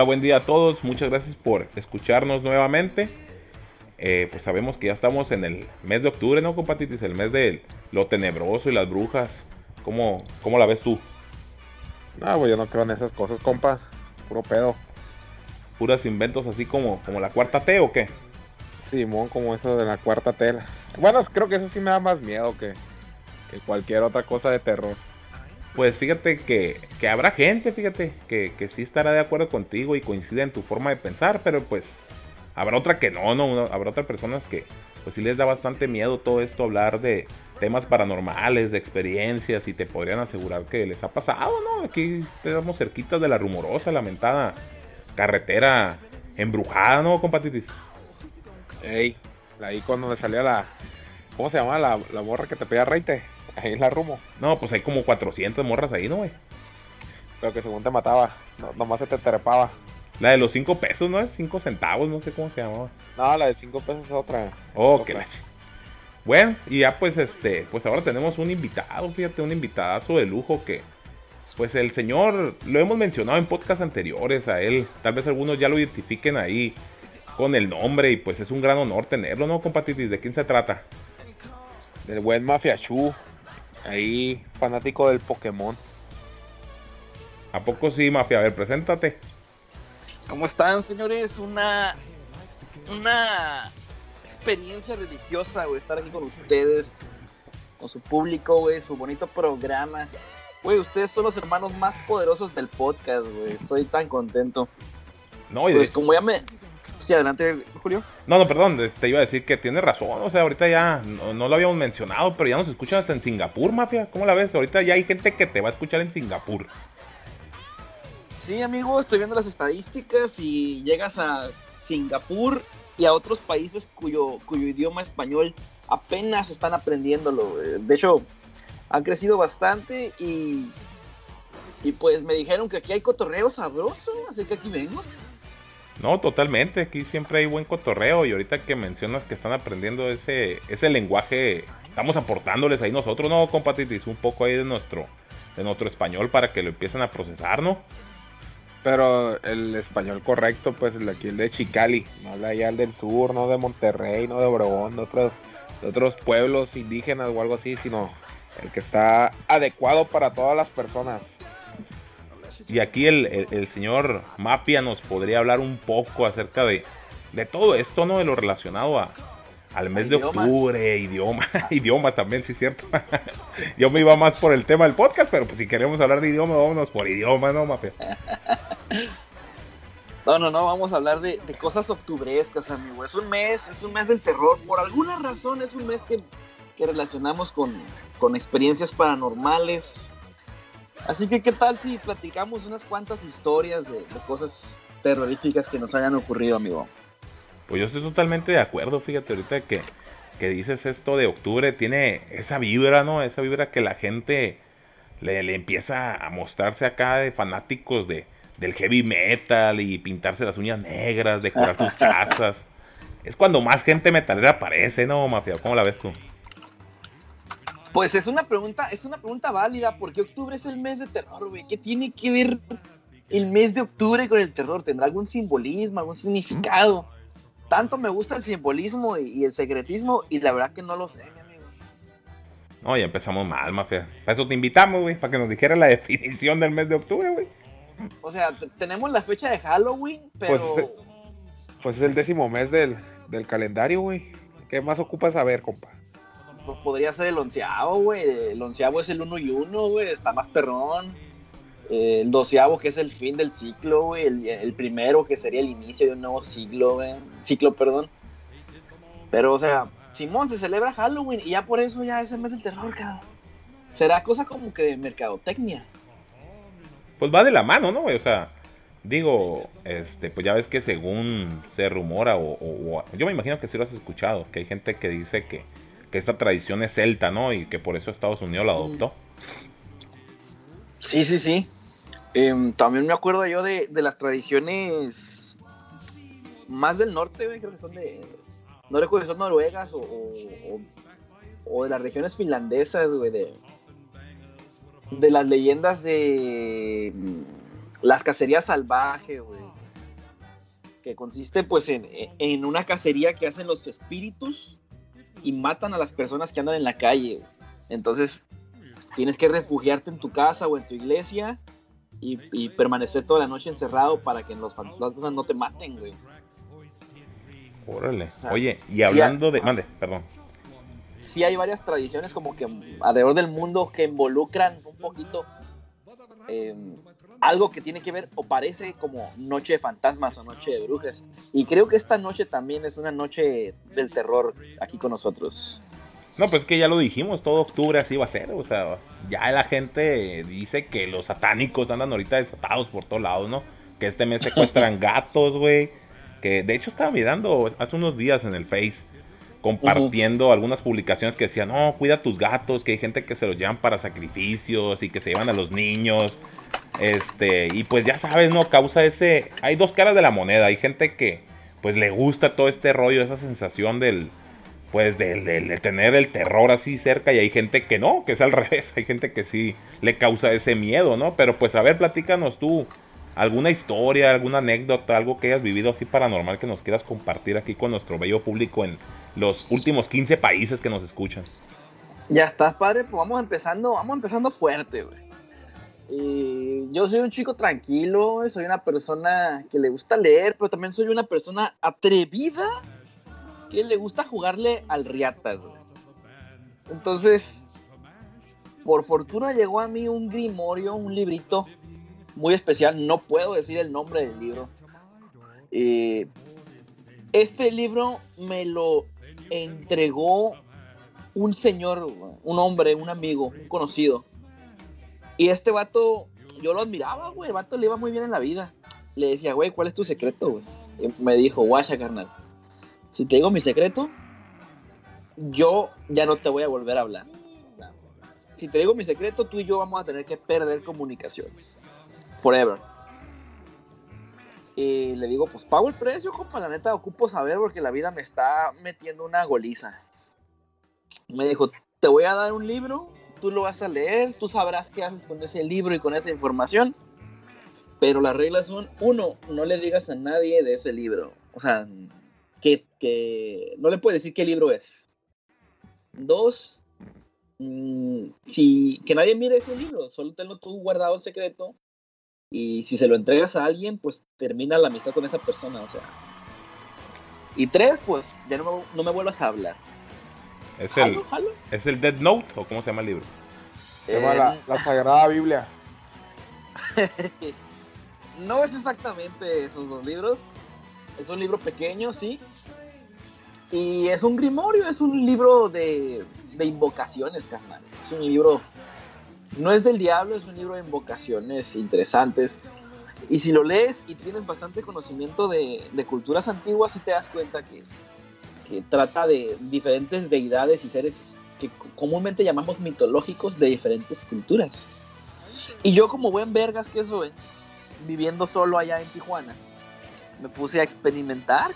Hola, buen día a todos. Muchas gracias por escucharnos nuevamente. Eh, pues sabemos que ya estamos en el mes de octubre, ¿no, compatitis? El mes de lo tenebroso y las brujas. ¿Cómo, cómo la ves tú? No, pues yo no creo en esas cosas, compa. Puro pedo. ¿Puras inventos así como, como la cuarta T o qué? Simón, como eso de la cuarta tela. Bueno, creo que eso sí me da más miedo que, cualquier otra cosa de terror. Pues fíjate que, que habrá gente, fíjate, que, que sí estará de acuerdo contigo y coincide en tu forma de pensar, pero pues habrá otra que no, no, habrá otras personas que pues sí les da bastante miedo todo esto, hablar de temas paranormales, de experiencias y te podrían asegurar que les ha pasado, ¿no? Aquí estamos cerquitas de la rumorosa, lamentada carretera embrujada, ¿no, compatitis? Ey, ahí cuando me salía la. ¿Cómo se llama la, la morra que te pedía reite? Ahí es la rumo. No, pues hay como 400 morras ahí, ¿no, güey? Pero que según te mataba, no, nomás se te trepaba. La de los 5 pesos, ¿no? Es 5 centavos, no sé cómo se llamaba. No, la de 5 pesos es otra. Oh, qué Bueno, y ya pues este, pues ahora tenemos un invitado, fíjate, un invitadazo de lujo que, pues el señor, lo hemos mencionado en podcasts anteriores a él, tal vez algunos ya lo identifiquen ahí con el nombre y pues es un gran honor tenerlo, ¿no, compatitis? ¿De quién se trata? Del buen Mafia Chu, ahí fanático del Pokémon. ¿A poco sí, Mafia? A ver, preséntate. ¿Cómo están, señores? Una una experiencia deliciosa, güey, estar aquí con ustedes, con su público, güey, su bonito programa. Güey, ustedes son los hermanos más poderosos del podcast, güey. Estoy tan contento. No, y pues como ya me, Sí, adelante, Julio. No, no, perdón, te iba a decir que tiene razón. O sea, ahorita ya no, lo habíamos mencionado, pero ya nos escuchan hasta en Singapur, mafia. ¿Cómo la ves? Ahorita ya hay gente que te va a escuchar en Singapur. Sí, amigo, estoy viendo las estadísticas y llegas a Singapur y a otros países cuyo, cuyo idioma español apenas están aprendiéndolo. De hecho, han crecido bastante y, y pues me dijeron que aquí hay cotorreo sabroso, así que aquí vengo. No, totalmente. Aquí siempre hay buen cotorreo. Y ahorita que mencionas que están aprendiendo ese, ese lenguaje, estamos aportándoles ahí nosotros, ¿no, compatitis? Un poco ahí de nuestro, de nuestro español para que lo empiecen a procesar, ¿no? Pero el español correcto, pues el de aquí, el de Chicali, no habla ya el del sur, no de Monterrey, no de Obregón, de otros, de otros pueblos indígenas o algo así, sino el que está adecuado para todas las personas. Y aquí el, señor Mapia nos podría hablar un poco acerca de, de todo esto, ¿no? De lo relacionado a, al mes de octubre, idioma, idiomas también, sí es cierto. Yo me iba más por el tema del podcast, pero pues si queremos hablar de idioma, vámonos por idioma, ¿no, Mapia? No, no, no, vamos a hablar de, cosas octubrescas, amigo. Es un mes, es un mes del terror. Por alguna razón es un mes que, que relacionamos con, con experiencias paranormales, Así que, ¿qué tal si platicamos unas cuantas historias de, cosas terroríficas que nos hayan ocurrido, amigo? Pues yo estoy totalmente de acuerdo, fíjate, ahorita que, que dices esto de octubre, tiene esa vibra, ¿no? Esa vibra que la gente le, le empieza a mostrarse acá de fanáticos de, del heavy metal y pintarse las uñas negras, decorar sus casas. Es cuando más gente metalera aparece, ¿no, Mafia? ¿Cómo la ves tú? Pues es una pregunta, es una pregunta válida, porque octubre es el mes de terror, güey. ¿Qué tiene que ver el mes de octubre con el terror? ¿Tendrá algún simbolismo, algún significado? Tanto me gusta el simbolismo y, el secretismo, y la verdad que no lo sé, mi amigo. No, ya empezamos mal, mafia. Para eso te invitamos, güey, para que nos dijera la definición del mes de octubre, güey. O sea, tenemos la fecha de Halloween, pero. Pues es, pues es el décimo mes del, del calendario, güey. ¿Qué más ocupas saber, compa? Pues podría ser el onceavo, güey. El onceavo es el uno y uno, güey. Está más perrón. el doceavo, que es el fin del ciclo, güey. El, primero, que sería el inicio de un nuevo ciclo, güey. Ciclo, perdón. Pero, o sea, Simón se celebra Halloween y ya por eso ya es el mes del terror, cabrón. Será cosa como que de mercadotecnia. Pues va de la mano, ¿no? O sea, digo, este, pues ya ves que según se rumora, o yo me imagino que sí lo has escuchado, que hay gente que dice que que esta tradición es celta, ¿no? Y que por eso Estados Unidos la adoptó. Sí, sí, sí. Em, también me acuerdo yo de, las tradiciones más del norte, güey, creo que son de... No recuerdo si son noruegas o, o, de las regiones finlandesas, güey, de, de las leyendas de mm, las cacerías salvajes, güey. Que consiste pues en, en, una cacería que hacen los espíritus y matan a las personas que andan en la calle. Entonces tienes que refugiarte en tu casa o en tu iglesia y, permanecer toda la noche encerrado para que los fantasmas no te maten, güey. Órale. Oye, y hablando de... Mande, perdón. Sí hay varias tradiciones como que alrededor del mundo que involucran un poquito em, algo que tiene que ver o parece como noche de fantasmas o noche de brujas. Y creo que esta noche también es una noche del terror aquí con nosotros. No, pues que ya lo dijimos, todo octubre así va a ser, o sea, ya la gente dice que los satánicos andan ahorita desatados por todos lados, ¿no? Que este mes secuestran gatos, güey. Que de hecho estaba mirando hace unos días en el Face, compartiendo algunas publicaciones que decían, no, cuida tus gatos, que hay gente que se los llevan para sacrificios y que se llevan a los niños. Este, y pues ya sabes, ¿no? Causa ese... Hay dos caras de la moneda, hay gente que pues le gusta todo este rollo, esa sensación del pues de, tener el terror así cerca y hay gente que no, que es al revés, hay gente que sí le causa ese miedo, ¿no? Pero pues a ver, platícanos tú alguna historia, alguna anécdota, algo que hayas vivido así paranormal que nos quieras compartir aquí con nuestro bello público en los últimos 15 países que nos escuchan. Ya estás, padre, pues vamos empezando, vamos empezando fuerte, güey. Yo soy un chico tranquilo, soy una persona que le gusta leer, pero también soy una persona atrevida que le gusta jugarle al Riatas, Entonces, por fortuna llegó a mí un grimorio, un librito muy especial. No puedo decir el nombre del libro. Eh, este libro me lo entregó un señor, un hombre, un amigo, un conocido. Y este vato, yo lo admiraba, güey. El vato le iba muy bien en la vida. Le decía, güey, ¿cuál es tu secreto, güey? me dijo, guacha, carnal si te digo mi secreto, yo ya no te voy a volver a hablar. Si te digo mi secreto, tú y yo vamos a tener que perder comunicaciones. Forever. Y le digo, pues pago el precio, compa. La neta, ocupo saber porque la vida me está metiendo una goliza. Me dijo, te voy a dar un libro, tú lo vas a leer, tú sabrás qué haces con ese libro y con esa información. Pero las reglas son, uno, no le digas a nadie de ese libro. O sea, que, no le puedes decir qué libro es. Dos, mm, si, que nadie mire ese libro, solo tenlo tú guardado en secreto. Y si se lo entregas a alguien, pues termina la amistad con esa persona, o sea. Y tres, pues ya no, me vuelvas a hablar. ¿Es el, ¿Es el Dead Note o cómo se llama el libro? Se llama la, la Sagrada Biblia. no es exactamente esos dos libros, es un libro pequeño, sí. Y es un grimorio, es un libro de, de invocaciones, carnal. Es un libro, no es del diablo, es un libro de invocaciones interesantes. Y si lo lees y tienes bastante conocimiento de, de culturas antiguas, sí te das cuenta que, que trata de diferentes deidades y seres que comúnmente llamamos mitológicos de diferentes culturas. Y yo como buen vergas que soy, viviendo solo allá en Tijuana, me puse a experimentar,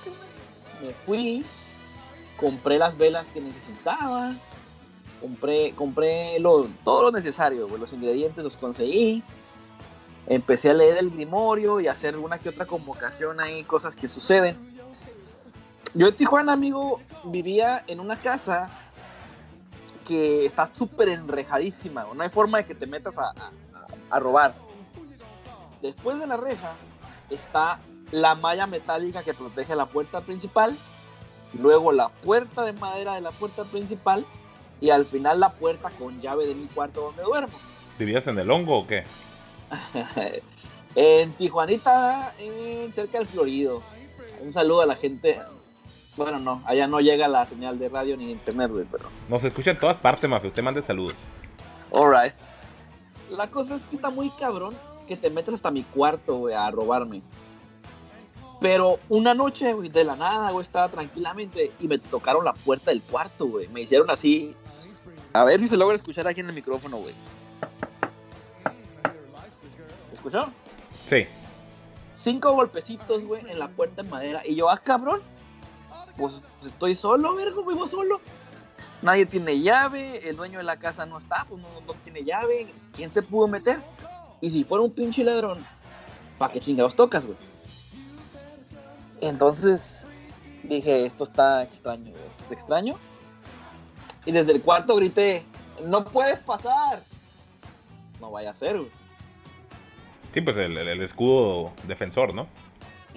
me fui, compré las velas que necesitaba, compré, compré lo, todo lo necesario, los ingredientes los conseguí, empecé a leer el grimorio y hacer una que otra convocación ahí, cosas que suceden. Yo en Tijuana, amigo, vivía en una casa que está súper enrejadísima, no hay forma de que te metas a, a robar. Después de la reja está la malla metálica que protege la puerta principal, luego la puerta de madera de la puerta principal y al final la puerta con llave de mi cuarto donde duermo. ¿Vivías en el hongo o qué? en Tijuanita, cerca del Florido. Un saludo a la gente. Bueno, no, allá no llega la señal de radio ni internet, güey, pero. Nos escucha en todas partes, más usted mande saludos. Alright. La cosa es que está muy cabrón que te metas hasta mi cuarto, güey, a robarme. Pero una noche, güey, de la nada, güey, estaba tranquilamente y me tocaron la puerta del cuarto, güey. Me hicieron así. A ver si se logra escuchar aquí en el micrófono, güey. ¿Escuchó? Sí. Cinco golpecitos, güey, en la puerta de madera. Y yo, ah, cabrón. Pues estoy solo, vergo, vivo solo. nadie tiene llave, el dueño de la casa no está, pues no, tiene llave, ¿quién se pudo meter? Y si fuera un pinche ladrón, ¿para qué chingados tocas, güey? Entonces dije, esto está extraño, esto está extraño. Y desde el cuarto grité, no puedes pasar. No vaya a ser, güey. Sí, pues el escudo defensor, ¿no?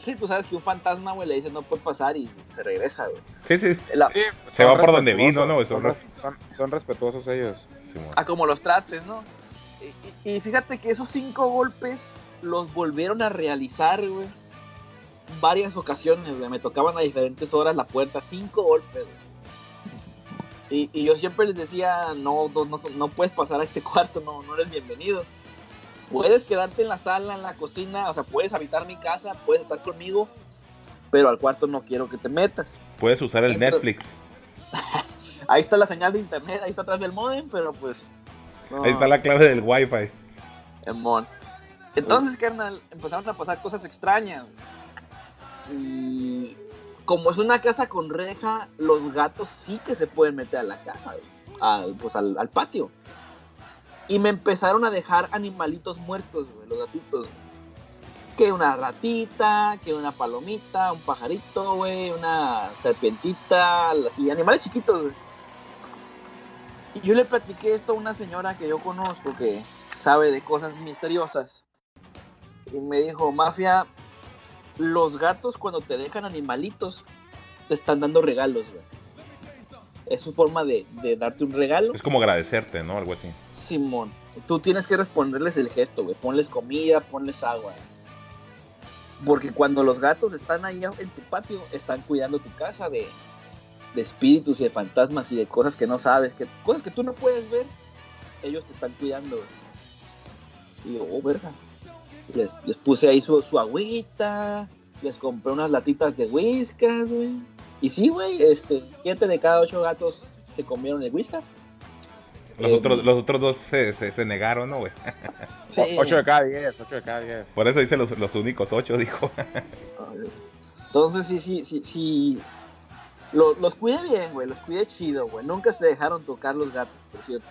Sí, tú sabes que un fantasma, güey, le dice no puede pasar y se regresa, güey. Sí, sí. La- Sí, Se va por donde vino, ¿no? Son, Son res- son- son respetuosos ellos. Simón. a como los trates, ¿no? Y, y- y fíjate que esos cinco golpes los volvieron a realizar, güey. Varias ocasiones, güey. Me tocaban a diferentes horas la puerta, cinco golpes, güey. Y, y yo siempre les decía, no, no, no, no puedes pasar a este cuarto, no, no eres bienvenido. Puedes quedarte en la sala, en la cocina, o sea, puedes habitar mi casa, puedes estar conmigo, pero al cuarto no quiero que te metas. Puedes usar el Netflix. Ahí está la señal de internet, ahí está atrás del modem, pero pues... no. Ahí está la clave del Wi-Fi. en Mon. Entonces, carnal, empezaron a pasar cosas extrañas. Y como es una casa con reja, los gatos sí que se pueden meter a la casa, al, pues al, al patio. Y me empezaron a dejar animalitos muertos, güey, los gatitos. Que una ratita, que una palomita, un pajarito, güey, una serpientita, así, animales chiquitos, güey. Y yo le platiqué esto a una señora que yo conozco que sabe de cosas misteriosas. Y me dijo, Mafia, los gatos cuando te dejan animalitos te están dando regalos, güey. Es su forma de, de darte un regalo. Es como agradecerte, ¿no? Algo así. Simón, tú tienes que responderles el gesto, güey. Ponles comida, ponles agua. Porque cuando los gatos están ahí en tu patio, están cuidando tu casa de, espíritus y de fantasmas y de cosas que no sabes, que cosas que tú no puedes ver, ellos te están cuidando. güey. Y yo, oh, verga. Les, les puse ahí su, su agüita, les compré unas latitas de whiskas, güey. Y sí, güey, este, siete de cada ocho gatos se comieron el whiskas. Los, Eh, otros, los otros dos se, se, se negaron, ¿no, güey? Sí. 8 de cada 10, 8 de cada 10. Por eso dice los, los únicos ocho, dijo. Entonces, sí, sí, sí, sí. Lo- los cuidé bien, güey. Los cuidé chido, güey. Nunca se dejaron tocar los gatos, por cierto.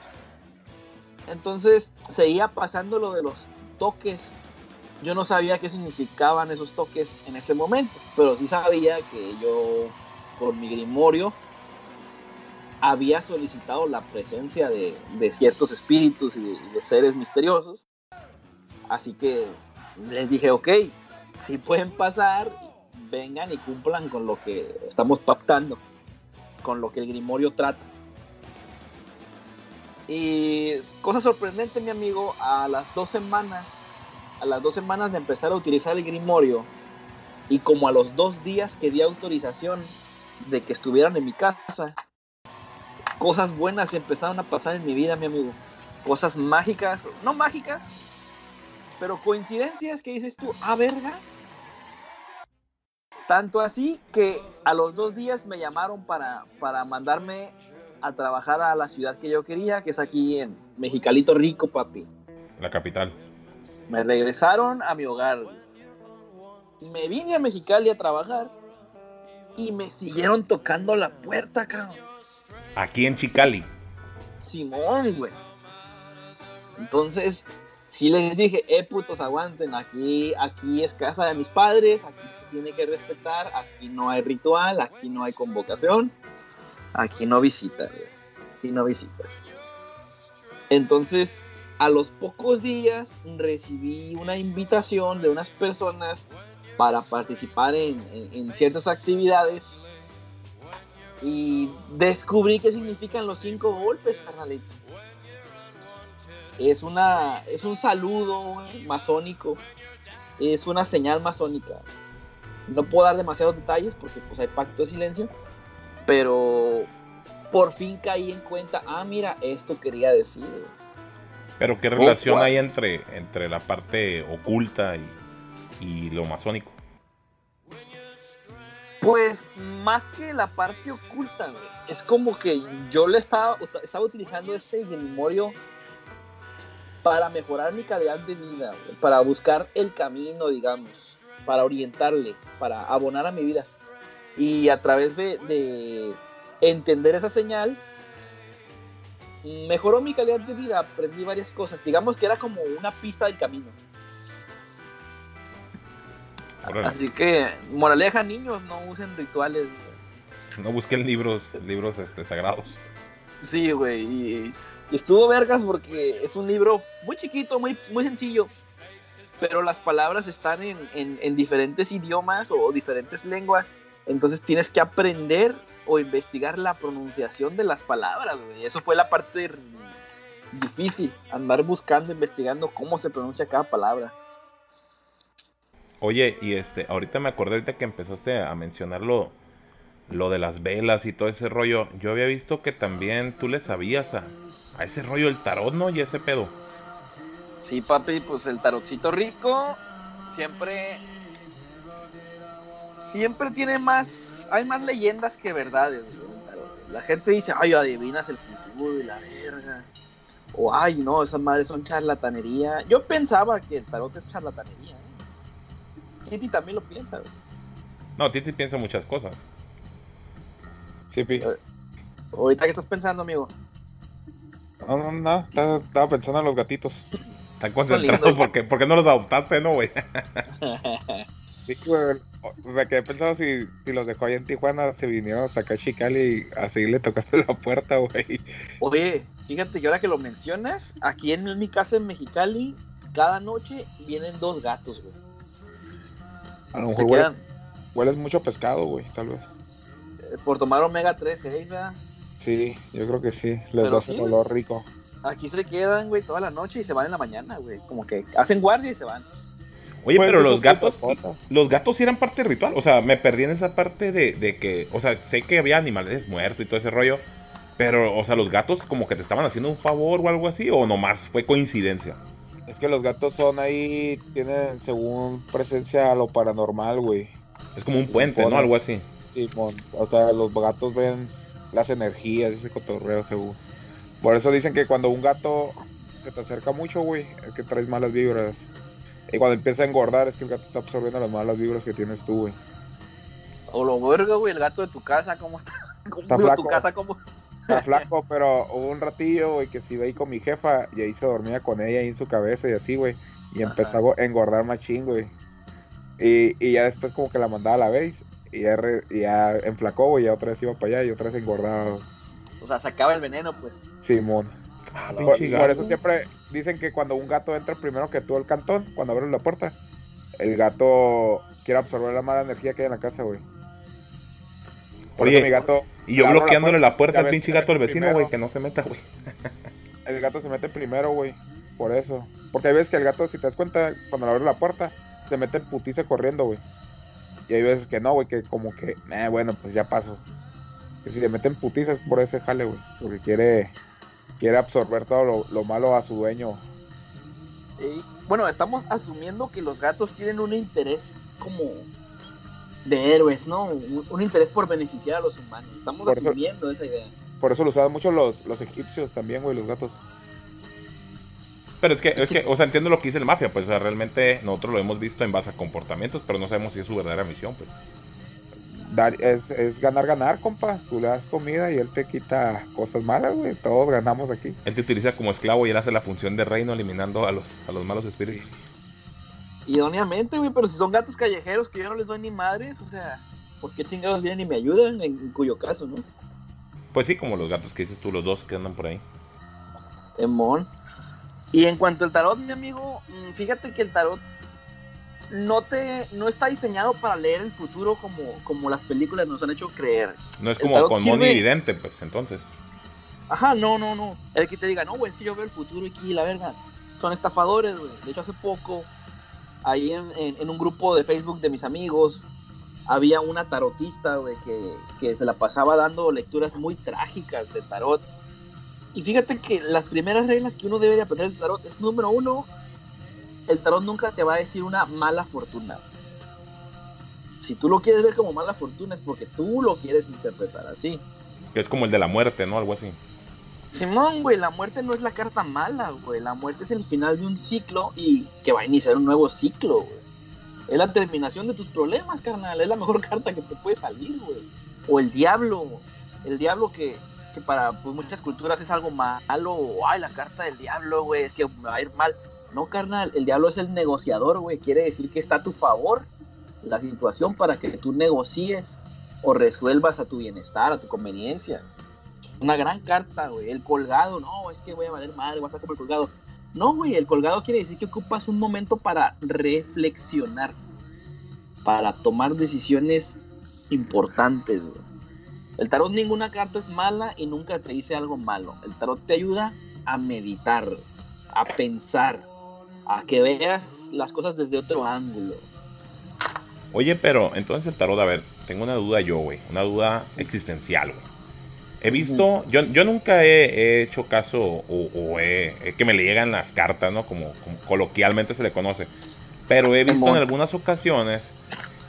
Entonces, seguía pasando lo de los toques. Yo no sabía qué significaban esos toques en ese momento, pero sí sabía que yo, con mi grimorio, había solicitado la presencia de, ciertos espíritus y de, de seres misteriosos. Así que les dije, ok, si pueden pasar, vengan y cumplan con lo que estamos pactando, con lo que el Grimorio trata. Y cosa sorprendente, mi amigo, a las dos semanas, a las dos semanas de empezar a utilizar el Grimorio, y como a los dos días que di autorización de que estuvieran en mi casa, cosas buenas empezaron a pasar en mi vida, mi amigo. Cosas mágicas, no mágicas, pero coincidencias que dices tú, ah, verga. Tanto así que a los dos días me llamaron para, para mandarme a trabajar a la ciudad que yo quería, que es aquí en Mexicalito Rico, papi. La capital. Me regresaron a mi hogar. Me vine a Mexicali a trabajar y me siguieron tocando la puerta, cabrón. Aquí en Chicali. Simón, güey. Entonces, sí les dije, eh, putos, aguanten, aquí, aquí es casa de mis padres, aquí se tiene que respetar, aquí no hay ritual, aquí no hay convocación, aquí no visitas. Aquí no visitas. Entonces, a los pocos días recibí una invitación de unas personas para participar en ciertas actividades y descubrí qué significan los cinco golpes, carnalito. Es una es un saludo masónico, es una señal masónica. No puedo dar demasiados detalles porque pues hay pacto de silencio, pero por fin caí en cuenta, ah, mira, esto quería decir. Pero qué relación guau. hay entre, entre la parte oculta y, y lo masónico. Pues más que la parte oculta, güey, es como que yo le estaba, estaba utilizando este grimorio para mejorar mi calidad de vida, para buscar el camino, digamos, para orientarle, para abonar a mi vida. Y a través de entender esa señal, mejoró mi calidad de vida, aprendí varias cosas. Digamos que era como una pista del camino. Órale. Así que, moraleja, niños, no usen rituales. güey. No busquen libros, libros este, sagrados. Sí, güey. Y, y estuvo vergas porque es un libro muy chiquito, muy, muy sencillo. Pero las palabras están en, en- en diferentes idiomas o diferentes lenguas. Entonces tienes que aprender o investigar la pronunciación de las palabras, güey. Eso fue la parte difícil. Andar buscando, investigando cómo se pronuncia cada palabra. Oye, y este, ahorita me acordé ahorita que empezaste a mencionar lo, de las velas y todo ese rollo. Yo había visto que también tú le sabías a, a ese rollo del tarot, ¿no? Y ese pedo. Sí, papi, pues el tarotcito rico siempre. Siempre tiene más. Hay más leyendas que verdades. el. La gente dice, ay, adivinas el futuro y la verga. O, ay, no, esas madres son charlatanería. Yo pensaba que el tarot es charlatanería. ¿Eh? Titi también lo piensa, güey. No, Titi piensa muchas cosas. Sí, pi. Ahorita, ¿qué estás pensando, amigo? No, no, no. Estaba, estaba pensando en los gatitos. Están concentrados porque, porque no los adoptaste, ¿no, güey? Sí, güey. Me quedé pensando si, si los dejó ahí en Tijuana, se vinieron a sacar Chicali y a seguirle tocando la puerta, güey. Oye, fíjate que ahora que lo mencionas, aquí en mi casa en Mexicali, cada noche vienen dos gatos, güey. A lo mejor hueles mucho pescado, güey, tal vez. eh, por tomar omega 3, 6, ¿verdad? Sí, yo creo que sí. Les da sí, olor rico. Aquí se quedan, güey, toda la noche y se van en la mañana, güey. Como que hacen guardia y se van. Oye, Pues, pero los gatos, los gatos sí eran parte del ritual. O sea, me perdí en esa parte de, de que, o sea, sé que había animales muertos y todo ese rollo. Pero, o sea, los gatos como que te estaban haciendo un favor o algo así, o nomás fue coincidencia. Es que los gatos son ahí, tienen según presencia a lo paranormal, güey. Es como un puente, ¿no? Algo así. Simón. O sea, los gatos ven las energías, ese cotorreo, según. Por eso dicen que cuando un gato se te acerca mucho, güey, es que traes malas vibras. Y cuando empieza a engordar, es que el gato está absorbiendo las malas vibras que tienes tú, güey. O lo verga, güey, el gato de tu casa, ¿cómo está? ¿Cómo, Está tu casa, ¿cómo? Está flaco, pero hubo un ratillo, güey, que sí iba ahí con mi jefa y ahí se dormía con ella ahí en su cabeza y así, güey. Y empezó a go- engordar machín, güey. Y, y ya después como que la mandaba a la vez y ya, re- y ya enflacó, güey, ya otra vez iba para allá y otra vez engordaba. O sea, se acaba el veneno, pues. Simón. Ah, Por- eso siempre dicen que cuando un gato entra primero que tú al cantón, cuando abres la puerta, el gato quiere absorber la mala energía que hay en la casa, güey. Por Oye, eso mi gato, Y yo le bloqueándole la puerta al pinche gato del vecino, güey, que no se meta, güey. el gato se mete primero, güey. Por eso. Porque hay veces que el gato, si te das cuenta, cuando le abres la puerta, se mete en putiza corriendo, güey. Y hay veces que no, güey, que como que, eh, bueno, pues ya paso. Que si se mete en putiza es por ese jale, güey. Porque quiere, quiere absorber todo lo, lo malo a su dueño. Y, bueno, estamos asumiendo que los gatos tienen un interés como de héroes, ¿no? Un, un interés por beneficiar a los humanos. Estamos Por eso- asumiendo esa idea. Por eso lo usaban mucho los, los egipcios también, güey, los gatos. Pero es que, es que, o sea, entiendo lo que dice el mafia, pues, o sea, realmente nosotros lo hemos visto en base a comportamientos, pero no sabemos si es su verdadera misión, pues. Dar- es, es ganar, ganar, compa. Tú le das comida y él te quita cosas malas, güey. Todos ganamos aquí. Él te utiliza como esclavo y él hace la función de reino eliminando a los, a los malos espíritus. Idóneamente, güey, pero si son gatos callejeros que yo no les doy ni madres, o sea, ¿por qué chingados vienen y me ayudan? En, en cuyo caso, ¿no? Pues sí, como los gatos que dices tú, los dos que andan por ahí. Emón. Y en cuanto al tarot, mi amigo, mm, fíjate que el tarot no te no está diseñado para leer el futuro como, como las películas nos han hecho creer. No es como con sirve- Vidente, pues, entonces. Ajá, no, no, no. El que te diga, no, güey, es que yo veo el futuro aquí, la verga. Son estafadores, güey. De hecho, hace poco, ahí en, un grupo de Facebook de mis amigos, había una tarotista, güey, que, que se la pasaba dando lecturas muy trágicas de tarot. Y fíjate que las primeras reglas que uno debe de aprender del tarot es, número uno, el tarot nunca te va a decir una mala fortuna. Si tú lo quieres ver como mala fortuna es porque tú lo quieres interpretar así. Que es como el de la muerte, ¿no? Algo así. Simón, güey, la muerte no es la carta mala, güey. La muerte es el final de un ciclo y que va a iniciar un nuevo ciclo, güey. Es la terminación de tus problemas, carnal. Es la mejor carta que te puede salir, güey. O el diablo. El diablo que, que para pues, muchas culturas es algo malo, ay, la carta del diablo, güey, es que me va a ir mal. No, carnal, el diablo es el negociador, güey, quiere decir que está a tu favor la situación para que tú negocies o resuelvas a tu bienestar, a tu conveniencia. Una gran carta, güey. El colgado, no, es que voy a valer madre, voy a estar como el colgado. No, güey, el colgado quiere decir que ocupas un momento para reflexionar, para tomar decisiones importantes, güey. El tarot ninguna carta es mala y nunca te dice algo malo. El tarot te ayuda a meditar, a pensar, a que veas las cosas desde otro ángulo. Oye, pero entonces el tarot, a ver, tengo una duda yo, güey. Una duda existencial, güey. He visto, yo, yo nunca he, hecho caso o, he, que me le llegan las cartas, ¿no? Como, coloquialmente se le conoce. Pero he visto en algunas ocasiones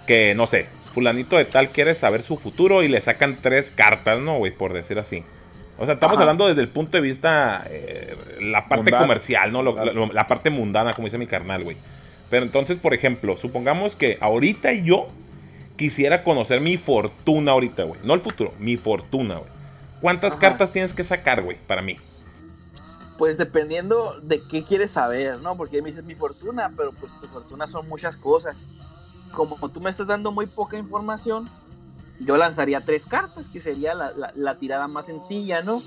que, no sé, fulanito de tal quiere saber su futuro y le sacan tres cartas, ¿no, güey? Por decir así. O sea, estamos hablando desde el punto de vista, eh, la parte comercial, ¿no? la parte mundana, como dice mi carnal, güey. Pero entonces, por ejemplo, supongamos que ahorita yo quisiera conocer mi fortuna ahorita, güey. No el futuro, mi fortuna, güey. ¿Cuántas cartas tienes que sacar, güey, para mí? Pues dependiendo de qué quieres saber, ¿no? Porque me dices mi fortuna, pero pues tu fortuna son muchas cosas. Como tú me estás dando muy poca información, yo lanzaría tres cartas, que sería la, la tirada más sencilla, ¿no?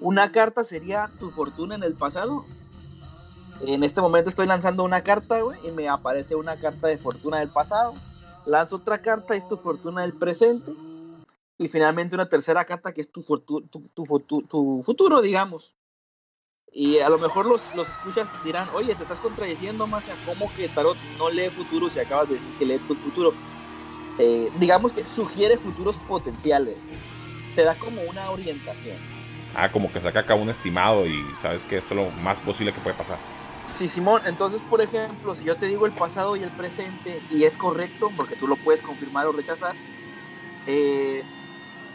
Una carta sería tu fortuna en el pasado. En este momento estoy lanzando una carta, güey, y me aparece una carta de fortuna del pasado lanzo otra carta, es tu fortuna del presente. Y finalmente una tercera carta que es tu, tu, futuro, digamos. Y a lo mejor los, los escuchas dirán, oye, te estás contradiciendo, más ¿cómo que Tarot no lee futuro si acabas de decir que lee tu futuro? Eh, digamos que sugiere futuros potenciales. Te da como una orientación. Ah, como que saca acá un estimado y sabes que esto es lo más posible que puede pasar. Sí, Simón, entonces, por ejemplo, si yo te digo el pasado y el presente y es correcto, porque tú lo puedes confirmar o rechazar, eh,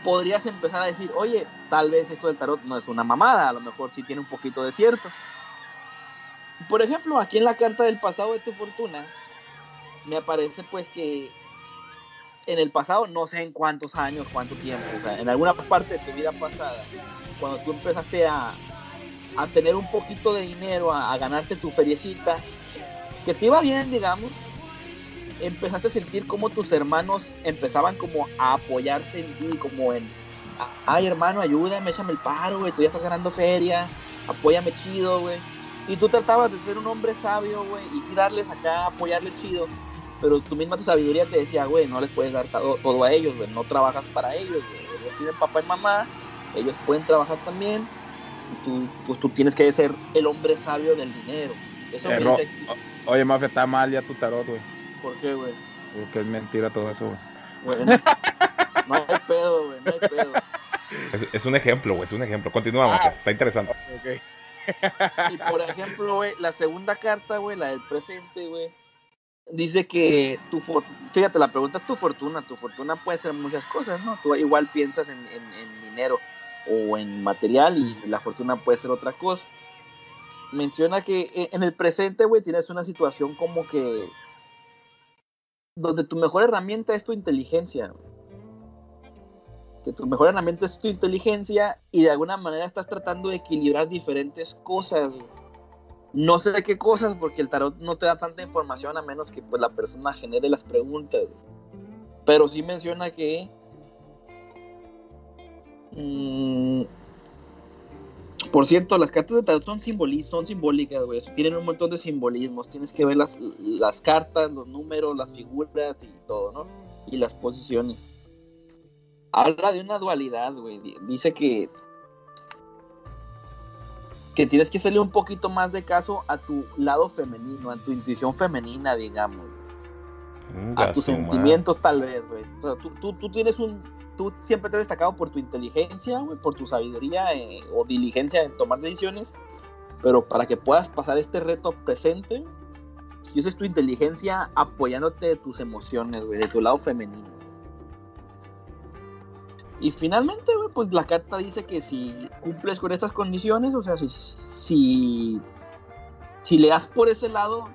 podrías empezar a decir, oye, tal vez esto del tarot no es una mamada, a lo mejor sí tiene un poquito de cierto. Por ejemplo, aquí en la carta del pasado de tu fortuna, me aparece pues que en el pasado, no sé en cuántos años, cuánto tiempo, en alguna parte de tu vida pasada, cuando tú empezaste a, a tener un poquito de dinero, a, ganarte tu feriecita, que te iba bien, digamos, empezaste a sentir como tus hermanos empezaban como a apoyarse en ti, como en, ay hermano, ayúdame, échame el paro, güey, tú ya estás ganando feria, apóyame chido, güey. Y tú tratabas de ser un hombre sabio, güey, y sí darles acá, apoyarle chido. Pero tú misma tu sabiduría te decía, güey, no les puedes dar todo, todo a ellos, güey, no trabajas para ellos, güey. Ellos tienen papá y mamá, ellos pueden trabajar también tú, pues tú tienes que ser el hombre sabio del dinero. Eso eh, Oye, Mafia, está mal ya tu tarot, güey. ¿Por qué, güey? Porque es mentira todo eso, güey. no hay pedo, güey, no hay pedo. Es, un ejemplo, güey, es un ejemplo. Continuamos, ah. está interesante. Okay. y por ejemplo, güey, la segunda carta, güey, la del presente, güey, dice que tu fíjate, la pregunta es tu fortuna. Tu fortuna puede ser muchas cosas, ¿no? Tú igual piensas en, en dinero o en material y la fortuna puede ser otra cosa. Menciona que eh, en el presente, güey, tienes una situación como que donde tu mejor herramienta es tu inteligencia. Que tu mejor herramienta es tu inteligencia y de alguna manera estás tratando de equilibrar diferentes cosas. No sé qué cosas porque el tarot no te da tanta información a menos que pues la persona genere las preguntas. Pero sí menciona que Mm, por cierto, las cartas de tarot son, simbólicas, güey. Tienen un montón de simbolismos. Tienes que ver las, las cartas, los números, las figuras y todo, ¿no? Y las posiciones. Habla de una dualidad, güey. Dice que. Que tienes que hacerle un poquito más de caso a tu lado femenino, a tu intuición femenina, digamos. A tus sentimientos, tal vez, güey. O sea, tú, tú, tú tienes un, tú siempre te has destacado por tu inteligencia, por tu sabiduría eh, o diligencia en tomar decisiones, pero para que puedas pasar este reto presente, y eso es tu inteligencia apoyándote de tus emociones, güey, de tu lado femenino. Y finalmente, güey, pues la carta dice que si cumples con estas condiciones, o sea, si, si, si le das por ese lado,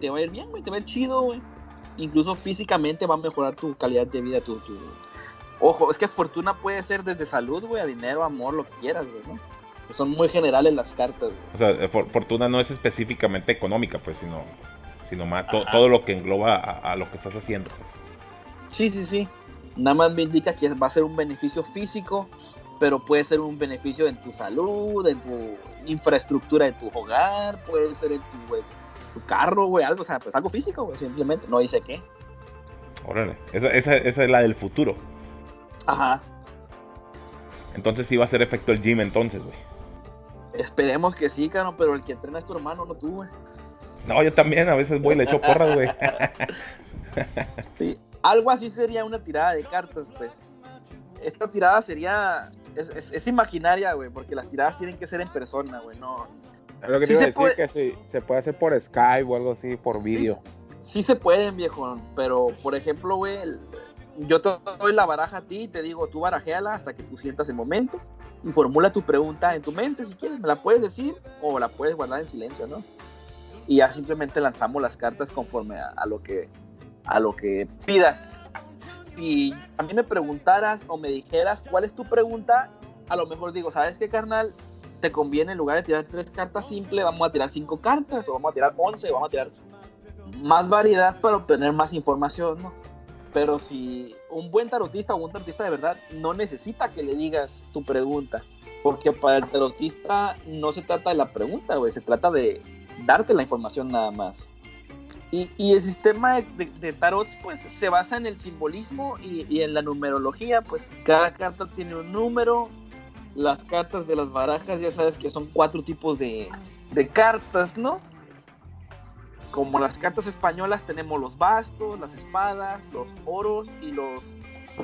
te va a ir bien, güey, te va a ir chido, güey incluso físicamente va a mejorar tu calidad de vida, tu, Ojo, es que fortuna puede ser desde salud, güey, a dinero, amor, lo que quieras, güey, ¿no? Son muy generales las cartas, güey. O sea, eh, fortuna no es específicamente económica, pues, sino, sino más todo lo que engloba a, lo que estás haciendo. Pues. Sí, sí, sí. Nada más me indica que va a ser un beneficio físico, pero puede ser un beneficio en tu salud, en tu infraestructura de tu hogar, puede ser en tu, tu carro, güey, algo, o sea, pues algo físico, güey, simplemente, no dice qué. Órale, esa, esa, esa es la del futuro. Ajá. Entonces sí va a ser efecto el gym entonces, güey. Esperemos que sí, caro, pero el que entrena es tu hermano, no tú, güey. No, yo también, a veces voy y le echo porras, güey. sí, algo así sería una tirada de cartas, pues. Esta tirada sería. Es, imaginaria, güey, porque las tiradas tienen que ser en persona, güey, no. Lo que te iba a decir que sí, se puede hacer por Skype o algo así, por vídeo. Sí, se pueden, viejo, pero por ejemplo, güey, yo te doy la baraja a ti y te digo, tú barajéala hasta que tú sientas el momento y formula tu pregunta en tu mente si quieres, me la puedes decir o la puedes guardar en silencio, ¿no? Y ya simplemente lanzamos las cartas conforme a, lo que a lo que pidas. Si a mí me preguntaras o me dijeras cuál es tu pregunta, a lo mejor digo, ¿sabes qué, carnal? Te conviene en lugar de tirar tres cartas simples, vamos a tirar cinco cartas, o vamos a tirar once, vamos a tirar más variedad para obtener más información, ¿no? Pero si un buen tarotista o un tarotista de verdad no necesita que le digas tu pregunta, porque para el tarotista no se trata de la pregunta, güey, se trata de darte la información nada más. Y, el sistema de, tarot pues se basa en el simbolismo y, en la numerología, pues cada carta tiene un número, las cartas de las barajas ya sabes que son cuatro tipos de, de cartas, ¿no? como las cartas españolas tenemos los bastos, las espadas, los oros y los...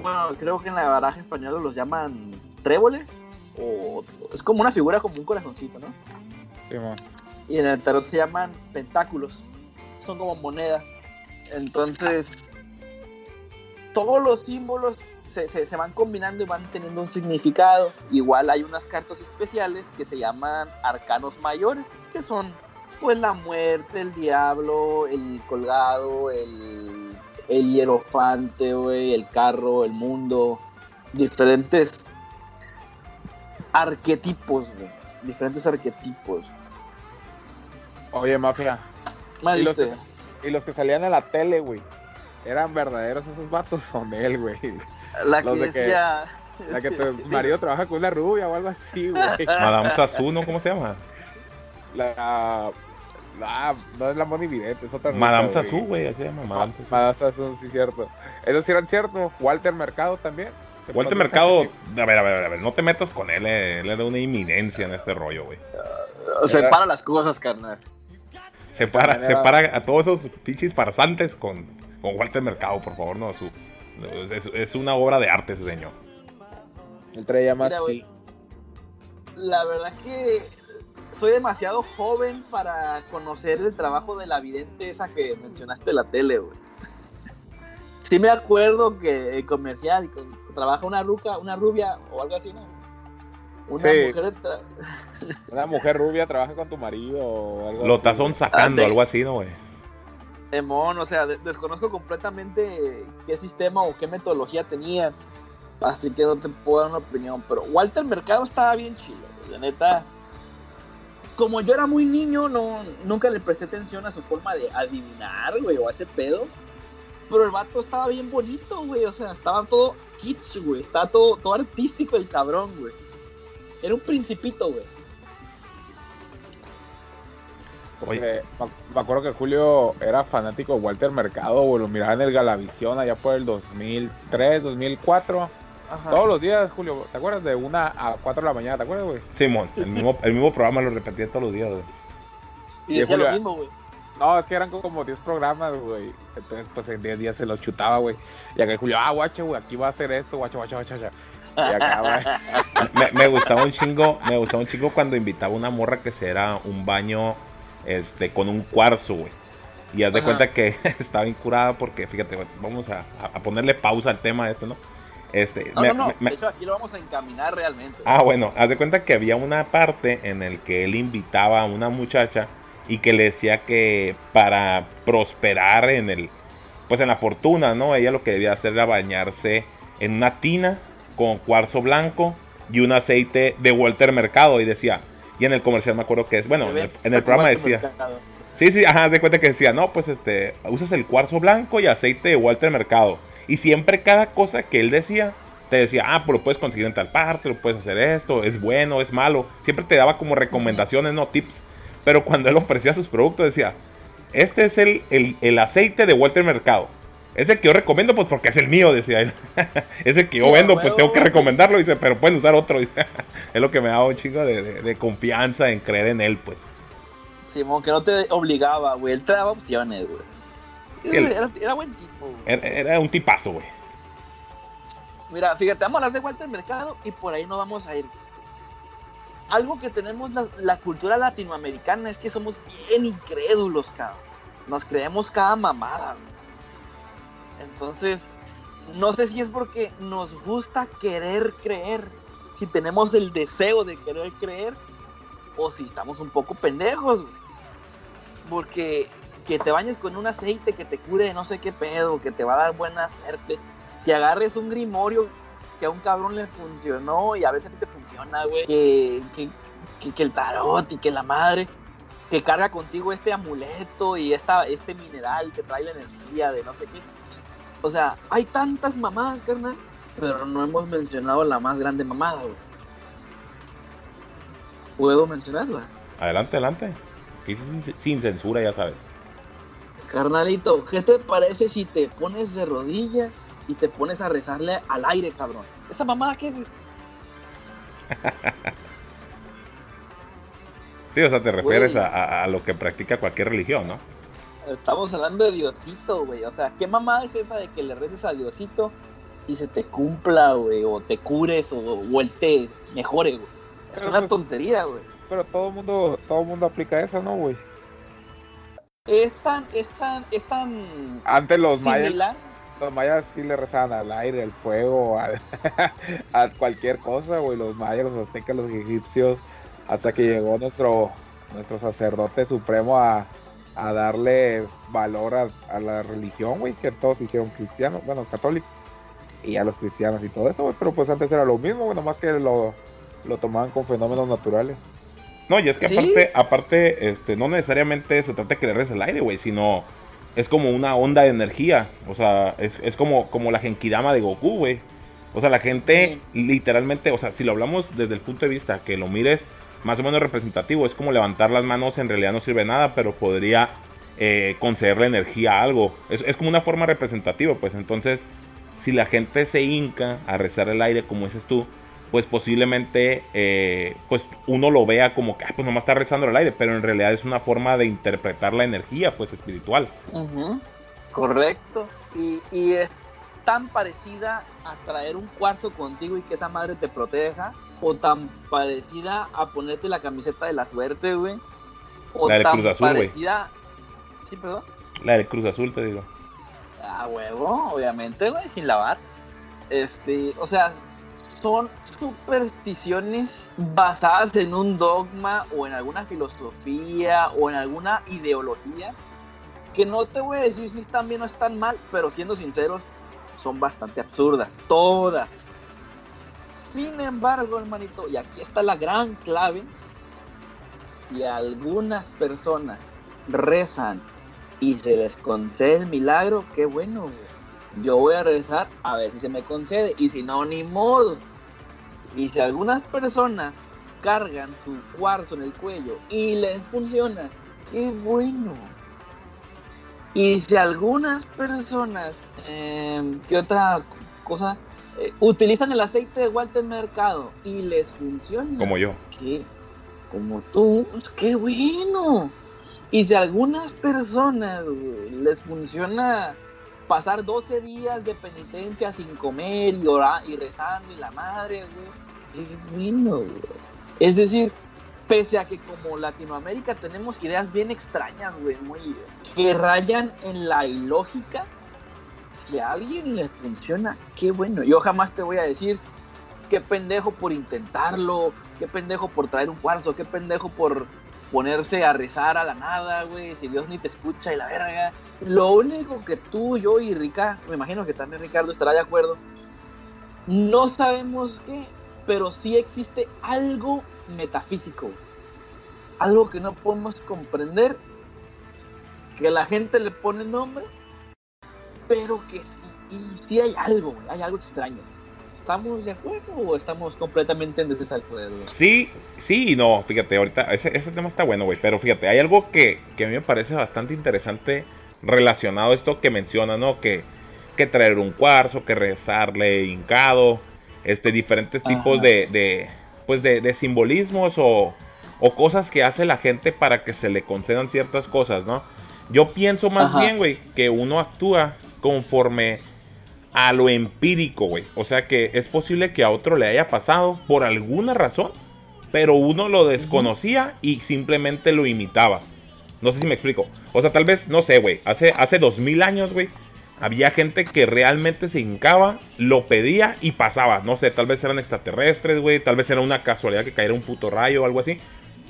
Bueno, creo que en la baraja española los llaman tréboles. O es como una figura como un corazoncito, ¿no? Sí, y en el tarot se llaman pentáculos. Son como monedas. Entonces, todos los símbolos se, se, se, van combinando y van teniendo un significado. Igual hay unas cartas especiales que se llaman arcanos mayores, que son pues la muerte, el diablo, el colgado, el, el hierofante, el carro, el mundo, diferentes arquetipos, diferentes arquetipos. Oye, mafia. ¿Y los, que, y los, que, salían en la tele, güey. ¿Eran verdaderos esos vatos son él, güey? La que decía... la que tu marido trabaja con una rubia o algo así, güey. Madame Sasu, ¿no? ¿Cómo se llama? La Ah, no es la Moni Vidente, es otra. Madame Sassou, güey, así se llama Madame Sassou. Madame Sassou, sí, cierto. Eso sí eran cierto. Walter Mercado también. Walter Mercado, a ver, a ver, a ver, no te metas con él, eh, él era una inminencia en este rollo, güey. Uh, separa las cosas, carnal. Separa, separa a todos esos pinches farsantes con, con Walter Mercado, por favor, no, su, es, una obra de arte ese señor. Él traía más. la verdad que soy demasiado joven para conocer el trabajo de la vidente esa que mencionaste en la tele, güey. Sí me acuerdo que el comercial trabaja una ruca, una rubia o algo así, ¿no? Una mujer una mujer rubia trabaja con tu marido o algo Lo estás sacando, algo así, ¿no, güey? Demon, o sea, desconozco completamente qué sistema o qué metodología tenía. Así que no te puedo dar una opinión. Pero Walter Mercado estaba bien chido, La neta, como yo era muy niño, no, nunca le presté atención a su forma de adivinar, güey, o a ese pedo. Pero el vato estaba bien bonito, güey. O sea, estaba todo kitsch, güey. Estaba todo, todo artístico el cabrón, güey. Era un principito, güey. Oye, me acuerdo que Julio era fanático de Walter Mercado, güey. Lo miraba en el Galavisión allá por el 2003, 2004 todos los días, Julio, ¿te acuerdas? De una a cuatro de la mañana, ¿te acuerdas, güey? Simón, el mismo, el mismo programa lo repetía todos los días, güey. Y decía lo mismo, güey. No, es que eran como 10 programas, güey. Entonces, pues en 10 días se lo chutaba, güey. Y acá Julio, ah, guacho, güey, aquí va a hacer esto, guacho, guacho, guacho, guacho. Y acá, güey. me, me, gustaba un chingo, me gustaba un chingo cuando invitaba a una morra que se era un baño este, con un cuarzo, güey. Y haz de cuenta que estaba incurada porque, fíjate, vamos a, a ponerle pausa al tema de esto, ¿no? Este, no, no, no. de hecho, aquí lo vamos a encaminar realmente. Ah, bueno, haz de cuenta que había una parte en el que él invitaba a una muchacha y que le decía que para prosperar en el, pues en la fortuna, ¿no? Ella lo que debía hacer era bañarse en una tina con cuarzo blanco y un aceite de Walter Mercado. Y decía, y en el comercial me acuerdo que es, bueno, en el, programa decía. Sí, sí, ajá, de cuenta que decía, no, pues este, usas el cuarzo blanco y aceite de Walter Mercado. Y siempre cada cosa que él decía, te decía, ah, pues lo puedes conseguir en tal parte, lo puedes hacer esto, es bueno, es malo. Siempre te daba como recomendaciones, no tips. Pero cuando él ofrecía sus productos decía, este es el, el, aceite de Walter Mercado. Es el que yo recomiendo, pues porque es el mío, decía él. es el que yo vendo, pues tengo que recomendarlo, dice, pero pueden usar otro. es lo que me da un chingo de, confianza en creer en él, pues. Simón, que no te obligaba, güey. Él te daba opciones, güey. Era, buen tipo, Era, era, un tipazo, güey. Mira, fíjate, vamos a hablar de Walter Mercado y por ahí no vamos a ir. Algo que tenemos la, la cultura latinoamericana es que somos bien incrédulos, cabrón. Nos creemos cada mamada, güey. Entonces, no sé si es porque nos gusta querer creer, si tenemos el deseo de querer creer, o si estamos un poco pendejos. Porque que te bañes con un aceite que te cure de no sé qué pedo, que te va a dar buena suerte, que agarres un grimorio que a un cabrón le funcionó y a veces te funciona, güey, que, que, el tarot y que la madre, que carga contigo este amuleto y esta, este mineral que trae la energía de no sé qué o sea, hay tantas mamadas, carnal, pero no hemos mencionado la más grande mamada, güey. ¿Puedo mencionarla? Adelante, adelante. Sin, censura, ya sabes. Carnalito, ¿qué te parece si te pones de rodillas y te pones a rezarle al aire, cabrón? ¿Esa mamada qué, sí, o sea, te refieres a, lo que practica cualquier religión, ¿no? Estamos hablando de Diosito, güey. O sea, ¿qué mamá es esa de que le reces a Diosito y se te cumpla, güey? O te cures o, o él te mejore, güey. Es una pues, tontería, güey. Pero todo el mundo, todo mundo aplica eso, ¿no, güey? Es tan, es tan, es tan. Antes los mayas. Los mayas sí le rezaban al aire, al fuego, a, a cualquier cosa, güey. Los mayas, los aztecas, los egipcios. Hasta que llegó nuestro, nuestro sacerdote supremo a, a darle valor a, la religión, güey, que todos hicieron cristianos, bueno, católicos, y a los cristianos y todo eso, güey, pero pues antes era lo mismo, güey, nomás que lo, lo tomaban con fenómenos naturales. No, y es que aparte, aparte, este, no necesariamente se trata de que le el aire, güey, sino es como una onda de energía, o sea, es, como, como la genkidama de Goku, güey. O sea, la gente literalmente, o sea, si lo hablamos desde el punto de vista que lo mires más o menos representativo. Es como levantar las manos, en realidad no sirve nada, pero podría eh, concederle energía a algo. Es, como una forma representativa, pues entonces, si la gente se hinca a rezar el aire, como dices tú, pues posiblemente eh, pues uno lo vea como que ah, pues nomás está rezando el aire, pero en realidad es una forma de interpretar la energía pues espiritual. Correcto. Y, y, es tan parecida a traer un cuarzo contigo y que esa madre te proteja o tan parecida a ponerte la camiseta de la suerte, güey. O la de Cruz Azul, parecida... ¿Sí, perdón? La de Cruz Azul, te digo. Ah, huevo, obviamente, güey, sin lavar. Este, o sea, son supersticiones basadas en un dogma o en alguna filosofía o en alguna ideología que no te voy a decir si están bien o están mal, pero siendo sinceros, son bastante absurdas. Todas. Sin embargo, hermanito, y aquí está la gran clave, si algunas personas rezan y se les concede el milagro, qué bueno, Yo voy a rezar a ver si se me concede, y si no, ni modo. Y si algunas personas cargan su cuarzo en el cuello y les funciona, qué bueno. Y si algunas personas, eh, ¿qué otra cosa? Eh, utilizan el aceite de Walter Mercado y les funciona. Como yo. ¿Qué? Como tú, qué bueno. Y si a algunas personas les funciona pasar 12 días de penitencia sin comer y orar y rezando y la madre, güey, qué bueno, Es decir, pese a que como Latinoamérica tenemos ideas bien extrañas, güey, muy que rayan en la ilógica, si a alguien le funciona, qué bueno. Yo jamás te voy a decir qué pendejo por intentarlo, qué pendejo por traer un cuarzo, qué pendejo por ponerse a rezar a la nada, güey, si Dios ni te escucha y la verga. Lo único que tú, yo y Ricardo, me imagino que también Ricardo estará de acuerdo, No sabemos qué, pero sí existe algo metafísico. Algo que no podemos comprender. Que la gente le pone nombre. Pero que sí, y sí hay algo, hay algo extraño. ¿Estamos de acuerdo o estamos completamente en desacuerdo? Sí, sí y no. Fíjate, ahorita ese, ese tema está bueno, güey. Pero fíjate, hay algo que, que a mí me parece bastante interesante relacionado a esto que menciona, ¿no? Que, que traer un cuarzo, que rezarle hincado, este, diferentes tipos de, de, pues de, de simbolismos o, o, cosas que hace la gente para que se le concedan ciertas cosas, ¿no? Yo pienso más Ajá. bien, güey, que uno actúa conforme a lo empírico, güey. O sea que es posible que a otro le haya pasado por alguna razón, pero uno lo desconocía y simplemente lo imitaba. No sé si me explico. O sea, tal vez, no sé, güey. Hace, hace dos mil años, güey. Había gente que realmente se hincaba, lo pedía y pasaba. No sé, tal vez eran extraterrestres, güey. Tal vez era una casualidad que cayera un puto rayo o algo así.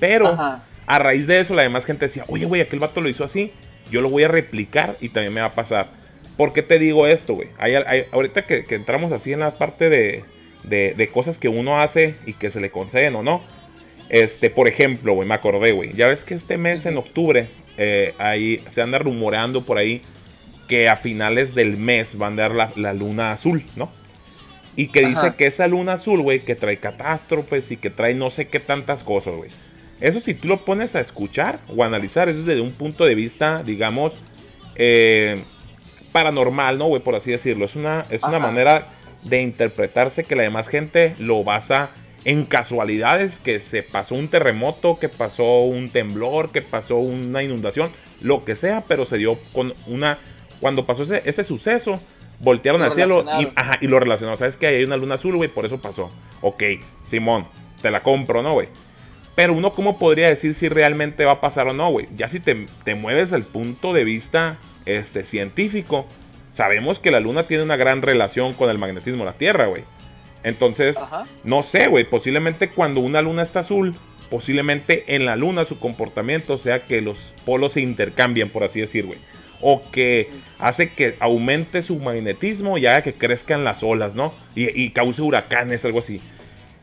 Pero Ajá. a raíz de eso, la demás gente decía, oye, güey, aquel vato lo hizo así. Yo lo voy a replicar y también me va a pasar. ¿Por qué te digo esto, güey? Ahorita que, que, entramos así en la parte de, de, de, cosas que uno hace y que se le conceden o no. Este, por ejemplo, güey, me acordé, güey. Ya ves que este mes, en octubre, eh, ahí se anda rumoreando por ahí que a finales del mes van a dar la, la luna azul, ¿no? Y que Ajá. dice que esa luna azul, güey, que trae catástrofes y que trae no sé qué tantas cosas, güey. Eso si tú lo pones a escuchar o analizar, eso es desde un punto de vista, digamos, eh, paranormal, ¿no, güey? Por así decirlo. Es una, es una manera de interpretarse que la demás gente lo basa en casualidades, que se pasó un terremoto, que pasó un temblor, que pasó una inundación, lo que sea, pero se dio con una... Cuando pasó ese, ese suceso, voltearon al cielo y, ajá, y lo relacionaron. ¿Sabes que Hay una luna azul, güey, por eso pasó. Ok, Simón, te la compro, ¿no, güey? Pero uno, ¿cómo podría decir si realmente va a pasar o no, güey? Ya si te, te mueves al punto de vista este, científico, sabemos que la luna tiene una gran relación con el magnetismo de la Tierra, güey. Entonces, Ajá. no sé, güey, posiblemente cuando una luna está azul, posiblemente en la luna su comportamiento sea que los polos se intercambien, por así decir, güey. O que hace que aumente su magnetismo y haga que crezcan las olas, ¿no? Y, y cause huracanes, algo así.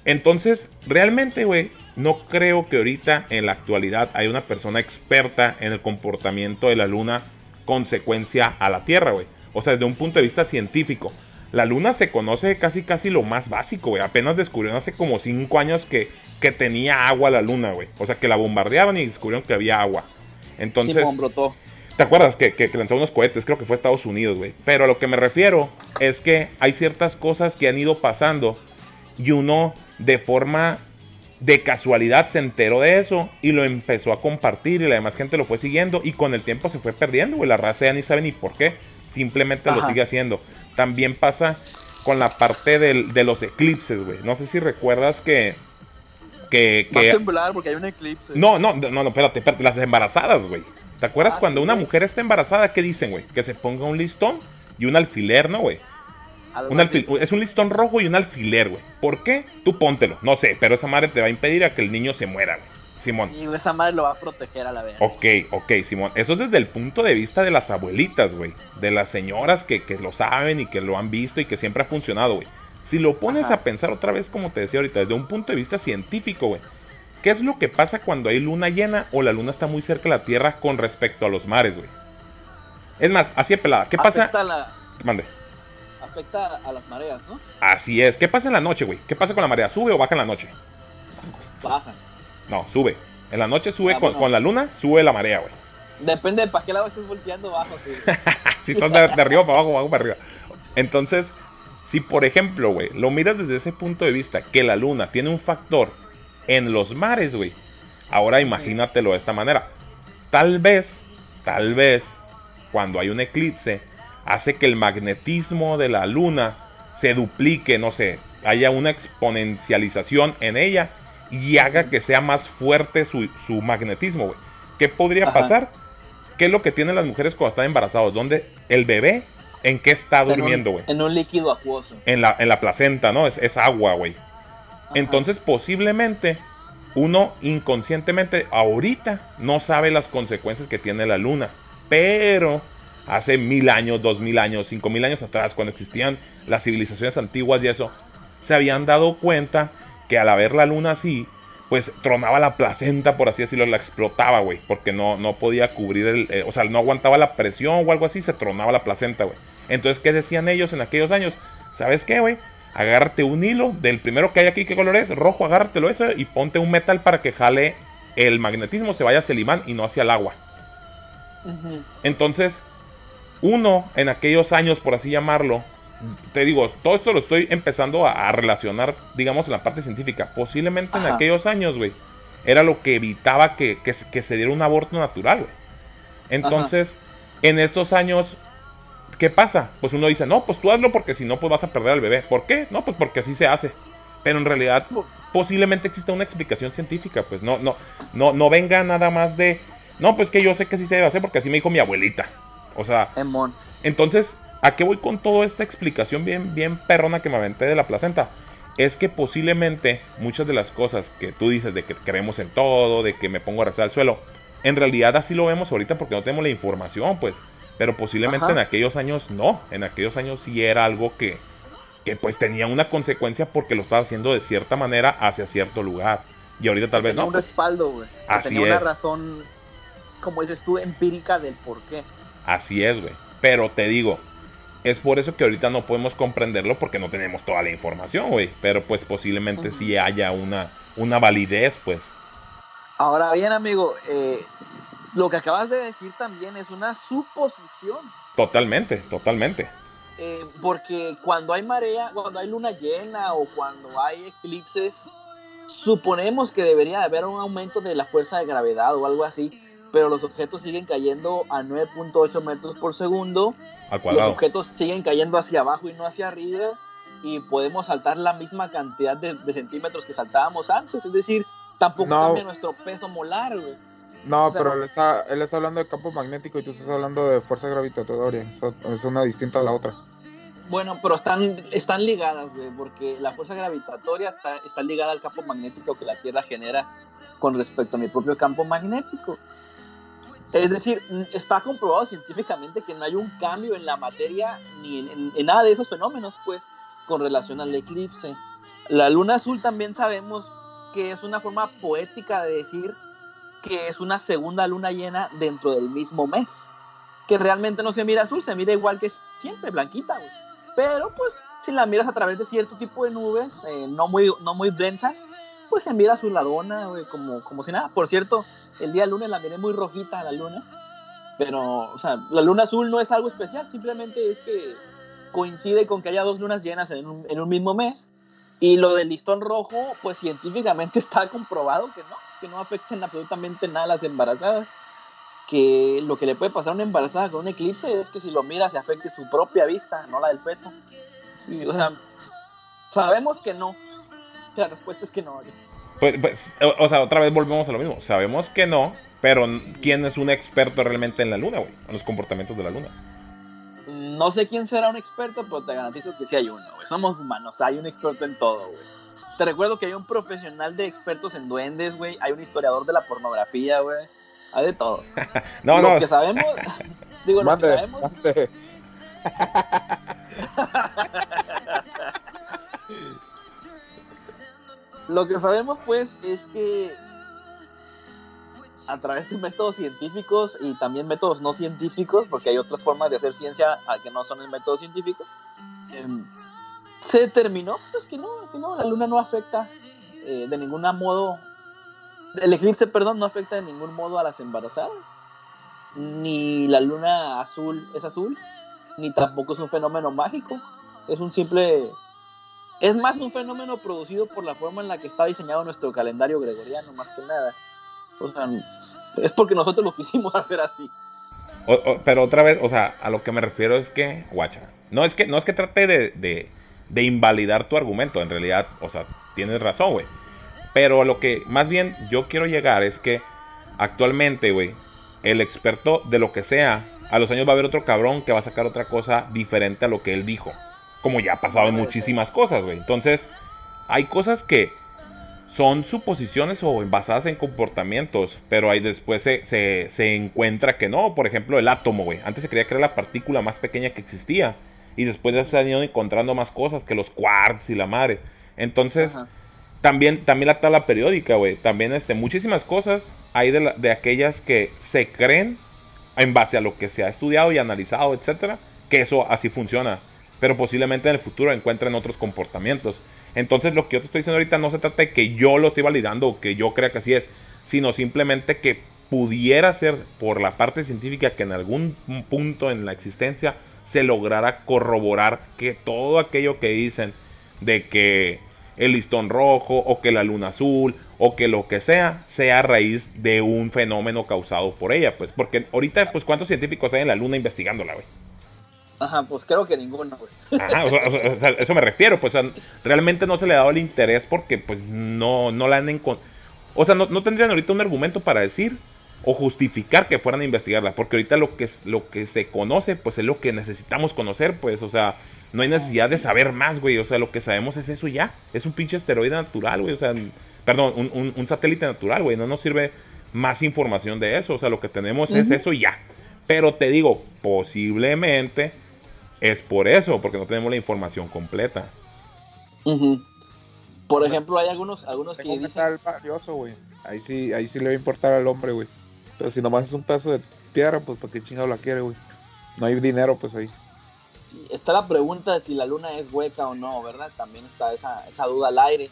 Entonces, realmente, güey, no creo que ahorita en la actualidad haya una persona experta en el comportamiento de la luna consecuencia a la Tierra, güey. O sea, desde un punto de vista científico. La luna se conoce casi casi lo más básico, güey. Apenas descubrieron hace como 5 años que, que tenía agua la luna, güey. O sea, que la bombardeaban y descubrieron que había agua. Entonces... Sí, brotó. ¿Te acuerdas que, que, que lanzó unos cohetes? Creo que fue Estados Unidos, güey. Pero a lo que me refiero es que hay ciertas cosas que han ido pasando y uno de forma de casualidad se enteró de eso y lo empezó a compartir y la demás gente lo fue siguiendo y con el tiempo se fue perdiendo, güey. La raza ya ni sabe ni por qué, simplemente Ajá. lo sigue haciendo. También pasa con la parte del, de los eclipses, güey. No sé si recuerdas que... Que, que... Va a temblar porque hay un eclipse. No, no, no, no, espérate, espérate las embarazadas, güey. ¿Te acuerdas ah, cuando sí, una güey. mujer está embarazada? ¿Qué dicen, güey? Que se ponga un listón y un alfiler, ¿no, güey? Un alfil, es un listón rojo y un alfiler, güey. ¿Por qué? Tú póntelo. No sé, pero esa madre te va a impedir a que el niño se muera, güey. Simón. Sí, esa madre lo va a proteger a la vez. Ok, ok, Simón. Eso es desde el punto de vista de las abuelitas, güey. De las señoras que, que, lo saben y que lo han visto y que siempre ha funcionado, güey. Si lo pones Ajá. a pensar otra vez, como te decía ahorita, desde un punto de vista científico, güey. ¿Qué es lo que pasa cuando hay luna llena o la luna está muy cerca de la Tierra con respecto a los mares, güey? Es más, así de pelada. ¿Qué Afecta pasa? La... Mande afecta a las mareas, ¿no? Así es. ¿Qué pasa en la noche, güey? ¿Qué pasa con la marea? ¿Sube o baja en la noche? Baja. No, sube. En la noche sube ah, con, bueno. con, la luna, sube la marea, güey. Depende de para qué lado estés volteando, bajo, sube. si son de, de, arriba para abajo, bajo para arriba. Entonces, si por ejemplo, güey, lo miras desde ese punto de vista, que la luna tiene un factor en los mares, güey. Ahora imagínatelo de esta manera. Tal vez, tal vez, cuando hay un eclipse, hace que el magnetismo de la luna se duplique, no sé, haya una exponencialización en ella y haga que sea más fuerte su, su magnetismo, güey. ¿Qué podría Ajá. pasar? ¿Qué es lo que tienen las mujeres cuando están embarazadas? ¿Dónde el bebé en qué está durmiendo, güey? En un líquido acuoso. En la, en la placenta, ¿no? Es, es agua, güey. Entonces, posiblemente uno inconscientemente ahorita no sabe las consecuencias que tiene la luna. Pero hace mil años, dos mil años, cinco mil años atrás, cuando existían las civilizaciones antiguas y eso, se habían dado cuenta que al ver la luna así, pues tronaba la placenta, por así decirlo, la explotaba, güey, porque no, no podía cubrir el, eh, o sea, no aguantaba la presión o algo así, se tronaba la placenta, güey. Entonces, ¿qué decían ellos en aquellos años? ¿Sabes qué, güey? Agárrate un hilo del primero que hay aquí, ¿qué color es? Rojo, agárratelo ese y ponte un metal para que jale el magnetismo, se vaya hacia el imán y no hacia el agua. Entonces, uno en aquellos años, por así llamarlo, te digo, todo esto lo estoy empezando a, relacionar, digamos, en la parte científica. Posiblemente en aquellos años, güey, era lo que evitaba que, se diera un aborto natural, güey. Entonces, en estos años, ¿qué pasa? Pues uno dice, no, pues tú hazlo porque si no, pues vas a perder al bebé. ¿Por qué? No, pues porque así se hace. Pero en realidad, posiblemente exista una explicación científica, pues no, no, no, no venga nada más de, no, pues que yo sé que sí se debe hacer porque así me dijo mi abuelita. O sea, entonces ¿A qué voy con toda esta explicación bien, bien perrona que me aventé de la placenta? Es que posiblemente muchas de las cosas que tú dices de que creemos en todo, de que me pongo a rezar al suelo, en realidad así lo vemos ahorita porque no tenemos la información, pues. Pero posiblemente en aquellos años no. En aquellos años sí era algo que, que pues tenía una consecuencia porque lo estaba haciendo de cierta manera hacia cierto lugar. Y ahorita tal vez tenía no. un respaldo, güey. Así tenía una razón, como dices tú, empírica del por qué. Así es, güey. Pero te digo, es por eso que ahorita no podemos comprenderlo porque no tenemos toda la información, güey. Pero pues posiblemente sí haya una, una validez, pues. Ahora bien, amigo, eh, lo que acabas de decir también es una suposición. Totalmente, totalmente. Eh, porque cuando hay marea, cuando hay luna llena o cuando hay eclipses, suponemos que debería haber un aumento de la fuerza de gravedad o algo así, pero los objetos siguen cayendo a 9.8 metros por segundo los objetos siguen cayendo hacia abajo y no hacia arriba y podemos saltar la misma cantidad de, centímetros que saltábamos antes. Es decir, tampoco cambia nuestro peso molar, No, pero él está, él está hablando de campo magnético y tú estás hablando de fuerza gravitatoria. Es una distinta a la otra. Bueno, pero están, están ligadas, güey, porque la fuerza gravitatoria está, está ligada al campo magnético que la Tierra genera con respecto a mi propio campo magnético. Es decir, está comprobado científicamente que no hay un cambio en la materia ni en, nada de esos fenómenos, pues, con relación al eclipse. La luna azul también sabemos que es una forma poética de decir que es una segunda luna llena dentro del mismo mes. Que realmente no se mira azul, se mira igual que siempre, blanquita, Pero pues si la miras a través de cierto tipo de nubes, eh, no, muy, no muy densas, pues se mira ladona, güey, como, como si nada. Por cierto, el día lunes la miré muy rojita a la luna, pero, o sea, la luna azul no es algo especial, simplemente es que coincide con que haya dos lunas llenas en un, en un mismo mes. Y lo del listón rojo, pues científicamente está comprobado que no, que no afecten absolutamente nada a las embarazadas. Que lo que le puede pasar a una embarazada con un eclipse es que si lo mira se afecte su propia vista, no la del feto. Y, o sea, sabemos que no, la respuesta es que no. Pues, pues, o, sea, otra vez volvemos a lo mismo. Sabemos que no, pero ¿quién es un experto realmente en la luna, güey? En los comportamientos de la luna. No sé quién será un experto, pero te garantizo que sí hay uno, güey. Somos humanos, hay un experto en todo, güey. Te recuerdo que hay un profesional de expertos en duendes, güey. Hay un historiador de la pornografía, güey. Hay de todo. no, lo no. que sabemos. digo, lo que sabemos. Lo que sabemos pues es que a través de métodos científicos y también métodos no científicos, porque hay otras formas de hacer ciencia que no son el método científico, em, se determinó pues que no, que no, la luna no afecta eh, de ningún modo, el eclipse, perdón, no afecta de ningún modo a las embarazadas, ni la luna azul es azul, ni tampoco es un fenómeno mágico, es un simple es más un fenómeno producido por la forma en la que está diseñado nuestro calendario gregoriano, más que nada. O sea, es porque nosotros lo quisimos hacer así. pero otra vez, o sea, a lo que me refiero es que, guacha, no es que, no es que trate de, de, invalidar tu argumento, en realidad, o sea, tienes razón, güey. Pero lo que más bien yo quiero llegar es que actualmente, güey, el experto de lo que sea, a los años va a haber otro cabrón que va a sacar otra cosa diferente a lo que él dijo como ya ha pasado en muchísimas cosas, güey. Entonces, hay cosas que son suposiciones o basadas en comportamientos, pero ahí después se, se, encuentra que no. Por ejemplo, el átomo, güey. Antes se creía que era la partícula más pequeña que existía. Y después ya se han ido encontrando más cosas que los quarks y la madre. Entonces, también, también la tabla periódica, güey. También este, muchísimas cosas hay de, de aquellas que se creen en base a lo que se ha estudiado y analizado, etcétera, que eso así funciona. Pero posiblemente en el futuro encuentren otros comportamientos. Entonces lo que yo te estoy diciendo ahorita no se trata de que yo lo estoy validando o que yo crea que así es, sino simplemente que pudiera ser por la parte científica que en algún punto en la existencia se lograra corroborar que todo aquello que dicen de que el listón rojo o que la luna azul o que lo que sea sea a raíz de un fenómeno causado por ella, pues porque ahorita pues cuántos científicos hay en la luna investigándola, güey. Ajá, pues creo que ninguno, güey. Ajá, eso me refiero, pues realmente no se le ha dado el interés porque pues no, no la han encontrado. O sea, no, no, tendrían ahorita un argumento para decir o justificar que fueran a investigarla, porque ahorita lo que, lo que se conoce, pues es lo que necesitamos conocer, pues, o sea, no hay necesidad de saber más, güey, o sea, lo que sabemos es eso ya, es un pinche asteroide natural, güey, o sea, perdón, un, un, satélite natural, güey, no nos sirve más información de eso, o sea, lo que tenemos es eso ya. Pero te digo, posiblemente es por eso, porque no tenemos la información completa. Por ejemplo, hay algunos, algunos que dicen... valioso, güey. Ahí sí, ahí sí le va a importar al hombre, güey. Pero si nomás es un pedazo de tierra, pues ¿para qué chingado la quiere, güey? No hay dinero, pues ahí. está la pregunta de si la luna es hueca o no, ¿verdad? También está esa, esa duda al aire.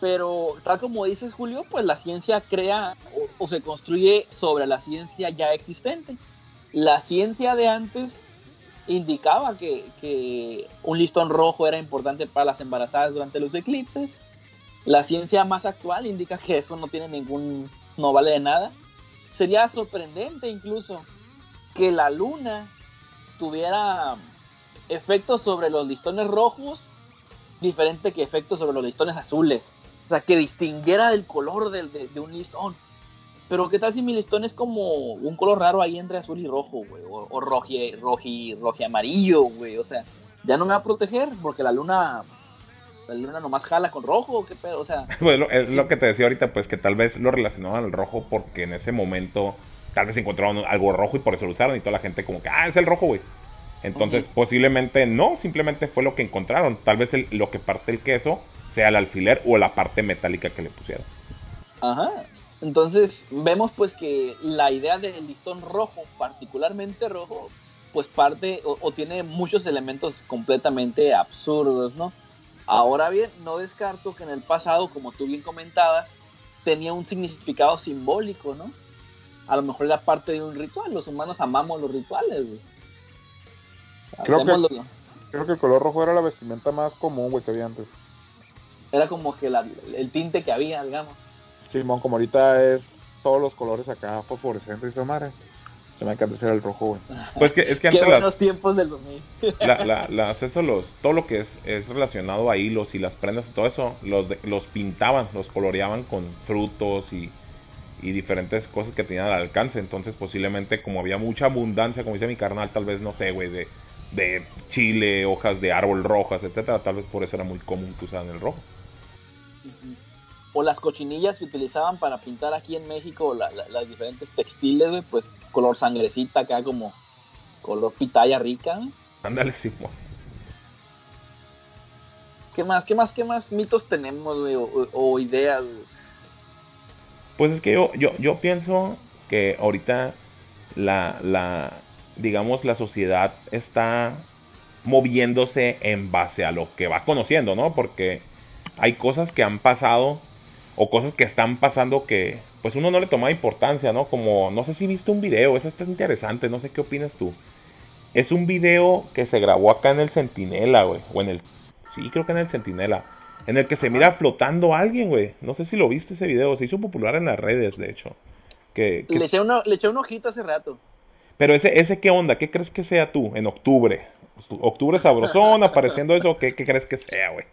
Pero tal como dices, Julio, pues la ciencia crea o se construye sobre la ciencia ya existente. La ciencia de antes indicaba que, un listón rojo era importante para las embarazadas durante los eclipses. La ciencia más actual indica que eso no tiene ningún, no vale de nada. Sería sorprendente incluso que la luna tuviera efectos sobre los listones rojos diferente que efectos sobre los listones azules. O sea, que distinguiera el color de un listón. Pero ¿qué tal si mi listón es como un color raro ahí entre azul y rojo, güey? O, o roji, roji, roji amarillo, güey. O sea, ya no me va a proteger porque la luna la luna nomás jala con rojo, ¿qué pedo? O sea... Bueno, es lo que te decía ahorita, pues que tal vez lo relacionaban al rojo porque en ese momento tal vez encontraron algo rojo y por eso lo usaron y toda la gente como que, ah, es el rojo, güey. Entonces, posiblemente no, simplemente fue lo que encontraron. Tal vez lo que parte el queso sea el alfiler o la parte metálica que le pusieron. Ajá. Entonces vemos pues que la idea del listón rojo, particularmente rojo, pues parte o, tiene muchos elementos completamente absurdos, ¿no? Ahora bien, no descarto que en el pasado, como tú bien comentabas, tenía un significado simbólico, ¿no? A lo mejor era parte de un ritual, los humanos amamos los rituales, güey. Creo que, creo que el color rojo era la vestimenta más común, güey, que había antes. Era como que el tinte que había, digamos. Simón, como ahorita es todos los colores acá fosforescentes y esa madre. Se me encanta ser el rojo, güey. Pues que, es que antes Qué buenos tiempos del 2000. las, eso, los, todo lo que es, es, relacionado a hilos y las prendas y todo eso, los, los pintaban, los coloreaban con frutos y, y diferentes cosas que tenían al alcance. Entonces, posiblemente, como había mucha abundancia, como dice mi carnal, tal vez, no sé, güey, de, de chile, hojas de árbol rojas, etcétera, tal vez por eso era muy común que usaran el rojo o las cochinillas que utilizaban para pintar aquí en México las diferentes textiles, pues color sangrecita acá como color pitaya rica. Ándale, sí. ¿Qué más, qué más, qué más mitos tenemos, o, ideas? Pues es que yo, yo, yo pienso que ahorita la, la, digamos, la sociedad está moviéndose en base a lo que va conociendo, ¿no? Porque hay cosas que han pasado o cosas que están pasando que pues uno no le toma importancia, ¿no? Como, no sé si viste un video, eso está interesante, no sé qué opinas tú. Es un video que se grabó acá en el Centinela, güey, o en el, sí, creo que en el Centinela, en el que se mira flotando alguien, güey. No sé si lo viste ese video, se hizo popular en las redes, de hecho. Que, Le, eché le eché un ojito hace rato. Pero ese, ese, ¿qué onda? ¿Qué crees que sea tú en octubre? Octubre sabrosón, apareciendo eso, ¿qué, qué crees que sea, güey?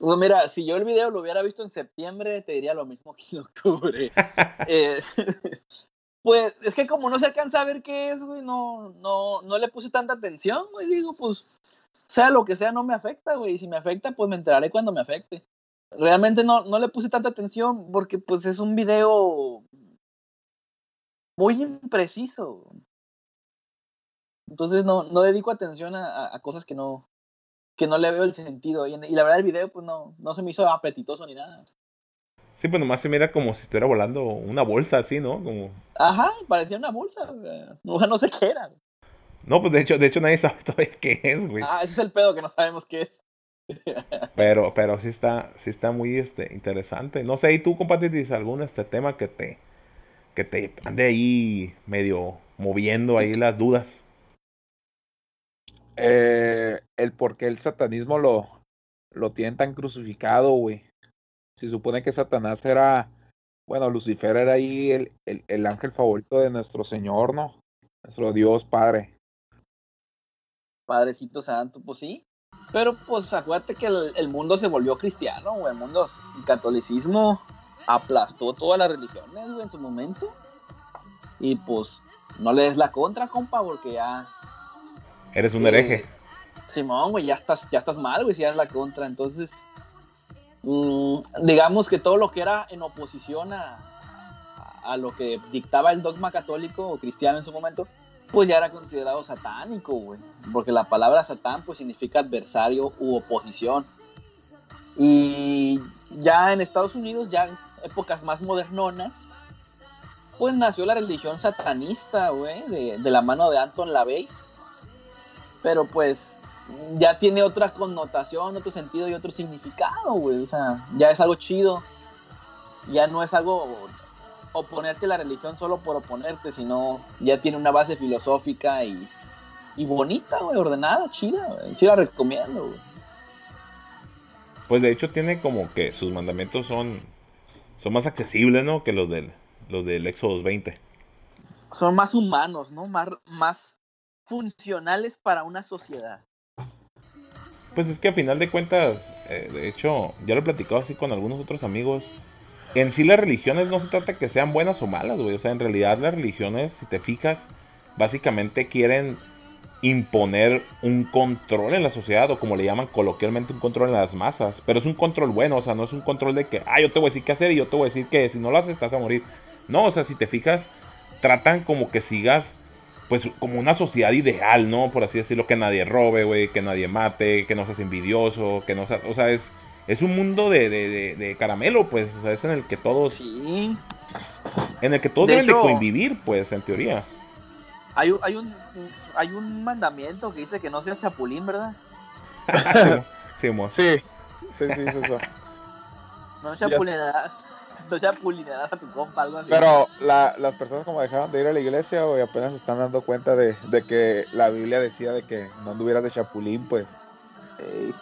Pues mira, si yo el video lo hubiera visto en septiembre, te diría lo mismo que en octubre. Eh, pues es que como no se alcanza a ver qué es, güey, no, no, no le puse tanta atención, güey. Digo, pues, sea lo que sea, no me afecta, güey. Y si me afecta, pues me enteraré cuando me afecte. realmente no, no le puse tanta atención porque pues es un video muy impreciso. Entonces no, no dedico atención a, a cosas que no, que no le veo el sentido. Y, y, la verdad el video pues no, no se me hizo apetitoso ni nada. Sí, pues nomás se mira como si estuviera volando una bolsa así, ¿no? Como... Ajá, parecía una bolsa. No, no sé qué era. No, pues de hecho, de hecho nadie sabe todavía qué es, güey. Ah, ese es el pedo que no sabemos qué es. pero, pero sí está, sí está muy este, interesante. No sé, ¿y tú compartís algún este tema que te, que te ande ahí medio moviendo ahí las dudas? Eh, el por qué el satanismo lo, lo tienen tan crucificado, güey. Se supone que Satanás era, bueno, Lucifer era ahí el, el, el ángel favorito de nuestro Señor, ¿no? Nuestro Dios Padre. Padrecito Santo, pues sí. Pero pues acuérdate que el, mundo se volvió cristiano, güey. El mundo, el catolicismo aplastó todas las religiones, güey, en su momento. Y pues no le des la contra, compa, porque ya. Eres un hereje. Simón, güey, ya estás, ya estás mal, güey, si eres la contra. Entonces, mmm, digamos que todo lo que era en oposición a, a lo que dictaba el dogma católico o cristiano en su momento, pues ya era considerado satánico, güey. Porque la palabra satán pues significa adversario u oposición. Y ya en Estados Unidos, ya en épocas más modernonas, pues nació la religión satanista, güey, de, de, la mano de Anton LaVey. Pero pues ya tiene otra connotación, otro sentido y otro significado, güey. O sea, ya es algo chido. Ya no es algo oponerte a la religión solo por oponerte, sino ya tiene una base filosófica y, y bonita, güey, ordenada, chida, güey. Sí la recomiendo, güey. Pues de hecho tiene como que sus mandamientos son, son más accesibles, ¿no? Que los del, los del Éxodo 20. Son más humanos, ¿no? Más, más funcionales para una sociedad. Pues es que a final de cuentas, eh, de hecho, ya lo he platicado así con algunos otros amigos, en sí las religiones no se trata que sean buenas o malas, güey. O sea, en realidad las religiones, si te fijas, básicamente quieren imponer un control en la sociedad o como le llaman coloquialmente un control en las masas. Pero es un control bueno, o sea, no es un control de que, ah, yo te voy a decir qué hacer y yo te voy a decir que si no lo haces estás a morir. No, o sea, si te fijas, tratan como que sigas, pues como una sociedad ideal, ¿no? Por así decirlo, que nadie robe, güey, que nadie mate, que no seas envidioso, que no seas, o sea, es es un mundo de, de, de, de, caramelo, pues, o sea, es en el que todos... Sí. En el que todos de deben hecho, de convivir, pues, en teoría. Hay, hay, un, hay un mandamiento que dice que no seas chapulín, ¿verdad? sí, sí, sí, sí, sí, eso. No chapulinearás, no a tu compa, algo así. Pero la, las personas como dejaron de ir a la iglesia, güey, apenas se están dando cuenta de, de que la Biblia decía de que no anduvieras de chapulín, pues. Ey.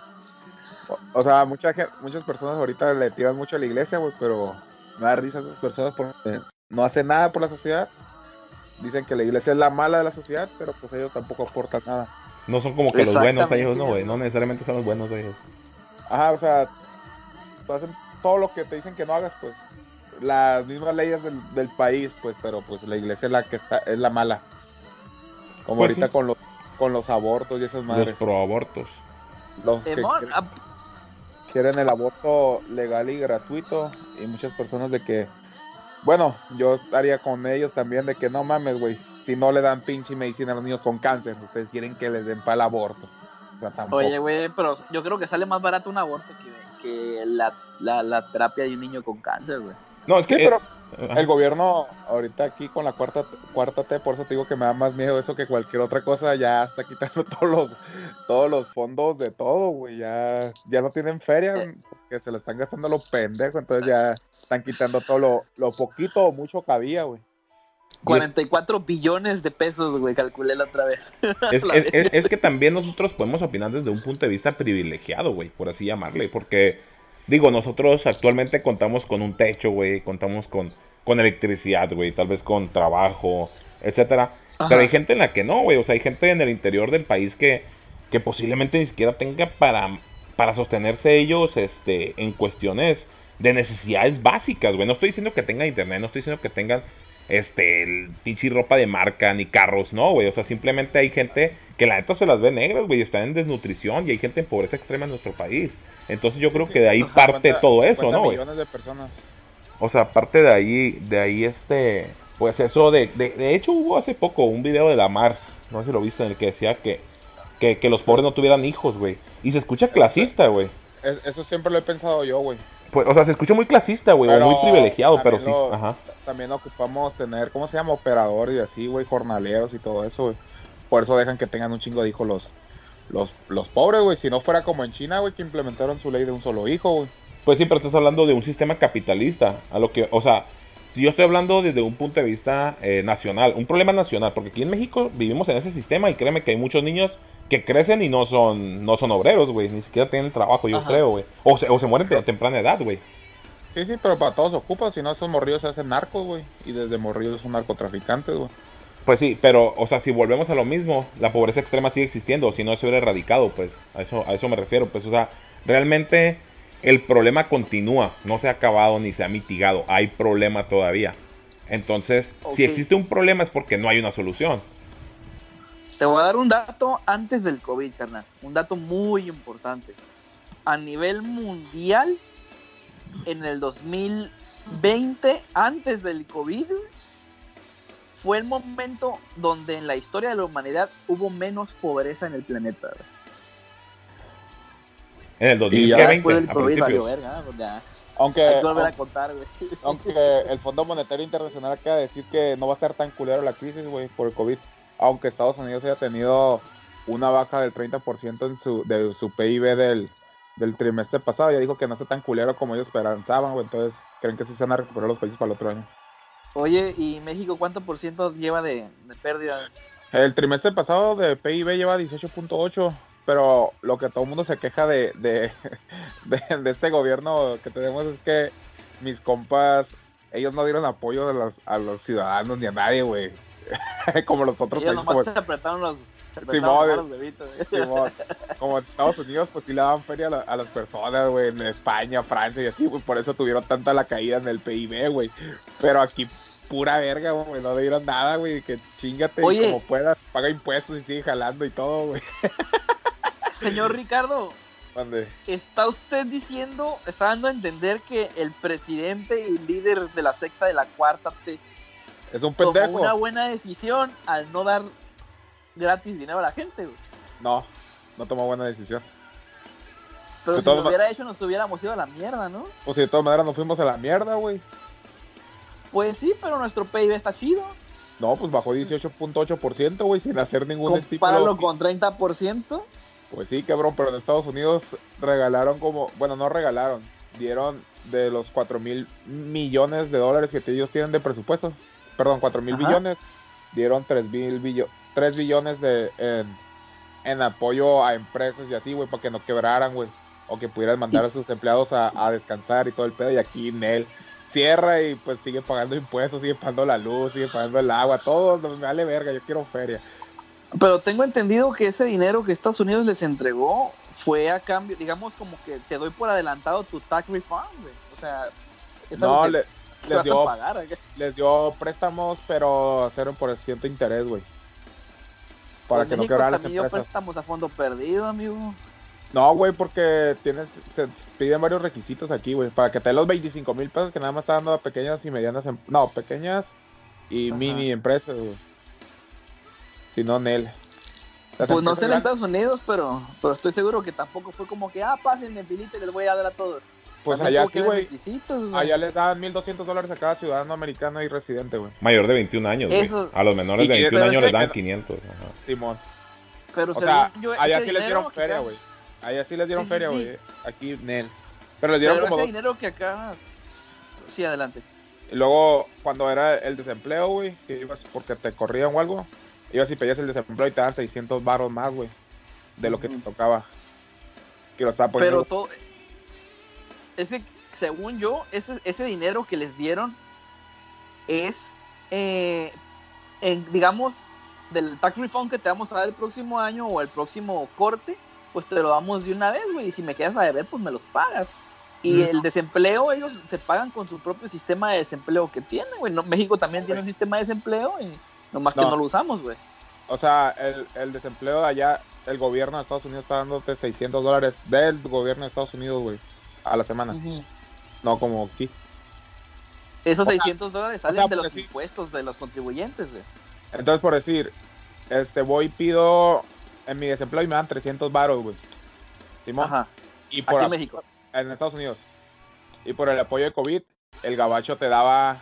O, o sea, mucha, muchas personas ahorita le tiran mucho a la iglesia, güey, pero me da risa a esas personas porque no hacen nada por la sociedad. Dicen que la iglesia es la mala de la sociedad, pero pues ellos tampoco aportan nada. No son como que los buenos ellos, no, güey. No necesariamente son los buenos ellos. Ajá, o sea, hacen todo lo que te dicen que no hagas, pues. Las mismas leyes del, del país, pues, pero pues la iglesia es la que está, es la mala. Como pues ahorita sí. con los con los abortos y esas madres. Los proabortos. Los que quieren, el aborto legal y gratuito y muchas personas de que bueno, yo estaría con ellos también de que no mames, güey, si no le dan pinche medicina a los niños con cáncer, ustedes quieren que les den para el aborto. O sea, Oye, güey, pero yo creo que sale más barato un aborto que, que la, la, la, terapia de un niño con cáncer, güey. No, es que... Sí, pero el gobierno ahorita aquí con la cuarta cuarta T, por eso te digo que me da más miedo eso que cualquier otra cosa, ya está quitando todos los todos los fondos de todo, güey, ya ya no tienen feria, porque se lo están gastando los pendejos, entonces ya están quitando todo lo, lo poquito o mucho que había, güey. 44 billones de pesos, güey, calculé la otra vez. Es, es, es, es, que también nosotros podemos opinar desde un punto de vista privilegiado, güey, por así llamarle, porque, digo, nosotros actualmente contamos con un techo, güey, contamos con, con electricidad, güey, tal vez con trabajo, etcétera. Ajá. Pero hay gente en la que no, güey, o sea, hay gente en el interior del país que, que posiblemente ni siquiera tenga para, para sostenerse ellos este, en cuestiones de necesidades básicas, güey. No estoy diciendo que tengan internet, no estoy diciendo que tengan este, el pinche ropa de marca, ni carros, no, güey. O sea, simplemente hay gente que la neta se las ve negras, güey, están en desnutrición y hay gente en pobreza extrema en nuestro país. Entonces yo creo que de ahí parte todo eso, ¿no, güey? millones de personas. O sea, aparte de ahí, de ahí este, pues eso de, de, de hecho hubo hace poco un video de la Mars, no sé si lo viste, en el que decía que, que, que los pobres no tuvieran hijos, güey. Y se escucha clasista, güey. Es- eso siempre lo he pensado yo, güey. Pues, o sea, se escucha muy clasista, güey, o muy privilegiado, pero sí, lo- ajá. También ocupamos tener, ¿cómo se llama? Operadores y así, güey, jornaleros y todo eso, güey. Por eso dejan que tengan un chingo de hijos los, los, los pobres, güey. Si no fuera como en China, güey, que implementaron su ley de un solo hijo, güey. Pues sí, pero estás hablando de un sistema capitalista, a lo que, o sea, yo estoy hablando desde un punto de vista eh, nacional, un problema nacional, porque aquí en México vivimos en ese sistema y créeme que hay muchos niños que crecen y no son, no son obreros, güey, ni siquiera tienen trabajo, yo Ajá. creo, güey. O se, o se mueren a temprana edad, güey. Sí, sí, pero para todos ocupa, si no esos morrillos se hacen narcos, güey. Y desde morrillos son narcotraficantes, güey. Pues sí, pero, o sea, si volvemos a lo mismo, la pobreza extrema sigue existiendo, si no se hubiera erradicado, pues, a eso, a eso me refiero, pues, o sea, realmente el problema continúa, no se ha acabado ni se ha mitigado, hay problema todavía. Entonces, si existe un problema es porque no hay una solución. Te voy a dar un dato antes del COVID, carnal. Un dato muy importante. A nivel mundial, en el 2020, antes del COVID, fue el momento donde en la historia de la humanidad hubo menos pobreza en el planeta. güey. En el Y ya 2020, Después del a COVID valió principios. verga, pues ya. Aunque, Hay que volver a contar, güey. aunque el Fondo Monetario Internacional acaba de decir que no va a estar tan culero la crisis, güey, por el COVID. Aunque Estados Unidos haya tenido una baja del 30% en su, de su PIB del, del trimestre pasado, ya dijo que no está tan culero como ellos esperanzaban, güey. Entonces, creen que sí se van a recuperar los países para el otro año. Oye, ¿y México cuánto por ciento lleva de, de pérdida? El trimestre pasado de PIB lleva 18.8, pero lo que todo el mundo se queja de, de, de- de este gobierno que tenemos es que mis compas, ellos no dieron apoyo a los, a los ciudadanos ni a nadie, güey. como los otros Ellos países, nomás como, se apretaron los, se apretaron eh. los bebitos. güey. Simón, como en Estados Unidos, pues sí le daban feria a, la- a las personas, güey, en España, Francia y así, güey, por eso tuvieron tanta la caída en el PIB, güey. Pero aquí, pura verga, güey, no dieron nada, güey, que chingate y Oye. como puedas, paga impuestos y sigue jalando y todo, güey. Señor Ricardo, Mande. ¿está usted diciendo, está dando a entender que el presidente y líder de la secta de la cuarta T Es un tomó pendejo. una buena decisión al no dar gratis dinero a la gente? güey? No, no tomó buena decisión. Pero De si lo ma- hubiera hecho nos hubiéramos ido a la mierda, ¿no? Pues si de todas maneras nos fuimos a la mierda, güey. Pues sí, pero nuestro PIB está chido. No, pues bajó 18.8%, güey, sin hacer ningún Compáralo estímulo. con 30%. Pues sí, cabrón, pero en Estados Unidos regalaron como, bueno, no regalaron, dieron de los 4 mil millones de dólares que ellos tienen de presupuesto, perdón, 4 mil billones, dieron 3 mil billo- 3 billones de, en, en apoyo a empresas y así, güey, para que no quebraran, güey, o que pudieran mandar a sus empleados a, a descansar y todo el pedo, y aquí Nel cierra y pues sigue pagando impuestos, sigue pagando la luz, sigue pagando el agua, todo, me vale verga, yo quiero feria. Pero tengo entendido que ese dinero que Estados Unidos les entregó fue a cambio, digamos, como que te doy por adelantado tu tax refund, güey. O sea, es algo No, que le- les dio pagar. les dio préstamos, pero a 0% de interés, güey. Para Pues que no México quebraran las dio empresas. préstamos a fondo perdido, amigo. No, güey, porque tienes, se piden varios requisitos aquí, güey. Para que te den los 25 mil pesos que nada más está dando a pequeñas y medianas, em- no, pequeñas y Ajá. mini empresas, güey. Si no, Nel. Las Pues no sé en grandes, Estados Unidos, pero, pero estoy seguro que tampoco fue como que, ah, pásenme pilita y les voy a dar a todos. Pues También allá sí, güey. Allá les dan 1.200 dólares a cada ciudadano americano y residente, güey. Mayor de 21 años, güey. Eso- A los menores de que- 21 pero años les dan 500. ajá. Simón. Pero O sea, yo, allá ese sí les dieron feria, acá- güey. Allá sí les dieron Sí, sí, feria, sí. güey. Aquí, Nel. Pero les dieron Pero como ese dos dinero que acá... Sí, adelante. Y luego, cuando era el desempleo, güey, que ibas porque te corrían o algo, ibas y pedías el desempleo y te daban 600 baros más, güey, de lo que te tocaba. Que lo estaba Pero todo... Ese, según yo, ese, ese dinero que les dieron es, eh, en, digamos, del tax refund que te vamos a dar el próximo año o el próximo corte, pues te lo damos de una vez, güey. Y si me quedas a deber, pues me los pagas. Y el desempleo, ellos se pagan con su propio sistema de desempleo que tienen, güey. No, México también tiene un sistema de desempleo y nomás que No. no lo usamos, güey. O sea, el, el desempleo de allá, el gobierno de Estados Unidos está dándote 600 dólares del gobierno de Estados Unidos, güey, a la semana. No como aquí. Esos O sea, 600 dólares salen sea, de los impuestos de los contribuyentes, güey. Entonces, por decir, este, voy y pido en mi desempleo y me dan 300 baros, güey. Simón. Ajá, Y por aquí en México. en Estados Unidos. Y por el apoyo de COVID, el gabacho te daba,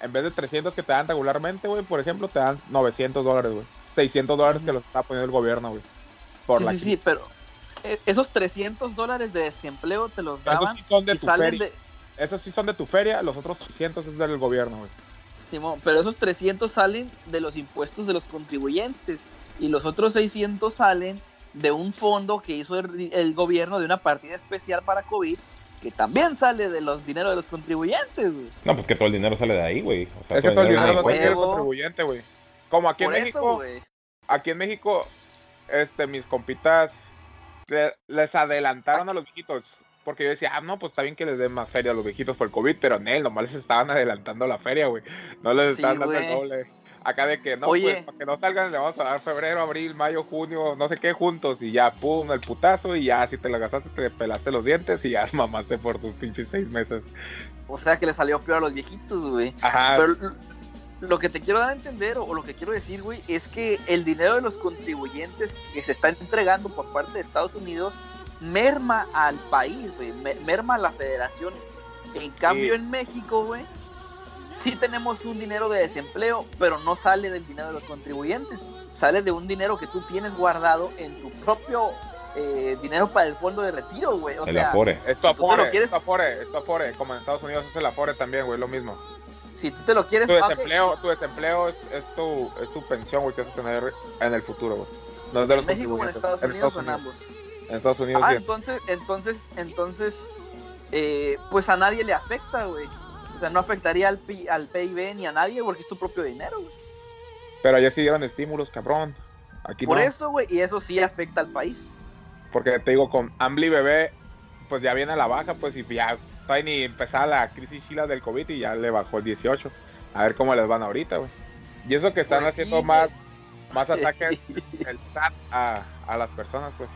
en vez de 300 que te dan regularmente, güey, por ejemplo, te dan 900 dólares, güey. 600 dólares que los está poniendo el gobierno, güey. Por Sí, la sí, sí, pero eh, esos 300 dólares de desempleo te los Esos daban sí son de y tu salen feria. de... Esos sí son de tu feria, los otros 600 es del gobierno, güey. Simón, pero esos 300 salen de los impuestos de los contribuyentes y los otros 600 salen de un fondo que hizo el, el gobierno de una partida especial para COVID que también sale de los dineros de los contribuyentes, güey. No, pues que todo el dinero sale de ahí, güey. O sea, Es que todo el de dinero lo impuestos. tiene el huevo. contribuyente, güey. Como aquí en México, eso, aquí en México, este, mis compitas le- les adelantaron a los viejitos. Porque yo decía, ah, no, pues está bien que les den más feria a los viejitos por el COVID, pero en él nomás les estaban adelantando la feria, güey. No les Sí, estaban dando el doble. Acá de que no, Oye. pues para que no salgan, le vamos a dar febrero, abril, mayo, junio, no sé qué juntos, y ya, pum, el putazo, y ya, si te la gastaste, te pelaste los dientes y ya mamaste por tus pinches seis meses. O sea que le salió peor a los viejitos, güey. Ajá, Pero lo que te quiero dar a entender, o lo que quiero decir, güey, es que el dinero de los contribuyentes que se está entregando por parte de Estados Unidos merma al país, güey, me- merma a la federación. En cambio, en México, güey, sí tenemos un dinero de desempleo, pero no sale del dinero de los contribuyentes, sale de un dinero que tú tienes guardado en tu propio eh, dinero para el fondo de retiro, güey. O El sea, Afore. esto lo afore, quieres- esto afore, esto afore, como en Estados Unidos es el afore también, güey, lo mismo. si tú te lo quieres... Tu ok, desempleo, tu desempleo es, es tu, es tu pensión, güey, que vas a tener en el futuro, güey. No es de los ¿En México o en. Estados Unidos o en ambos? En Estados Unidos, Ah, bien. entonces, entonces, entonces, eh, pues a nadie le afecta, güey. O sea, no afectaría al, P- al PIB ni a nadie porque es tu propio dinero, güey. Pero allá sí dieron estímulos, cabrón. Aquí Por no. eso, güey, y eso sí afecta al país. Porque te digo, con Ambly Bebé, pues ya viene a la baja, pues y ya todavía ni empezaba la crisis chila del COVID y ya le bajó el 18. A ver cómo les van ahorita, güey. Y eso que están Pues haciendo sí, más, más ataques el SAT a, a las personas, pues.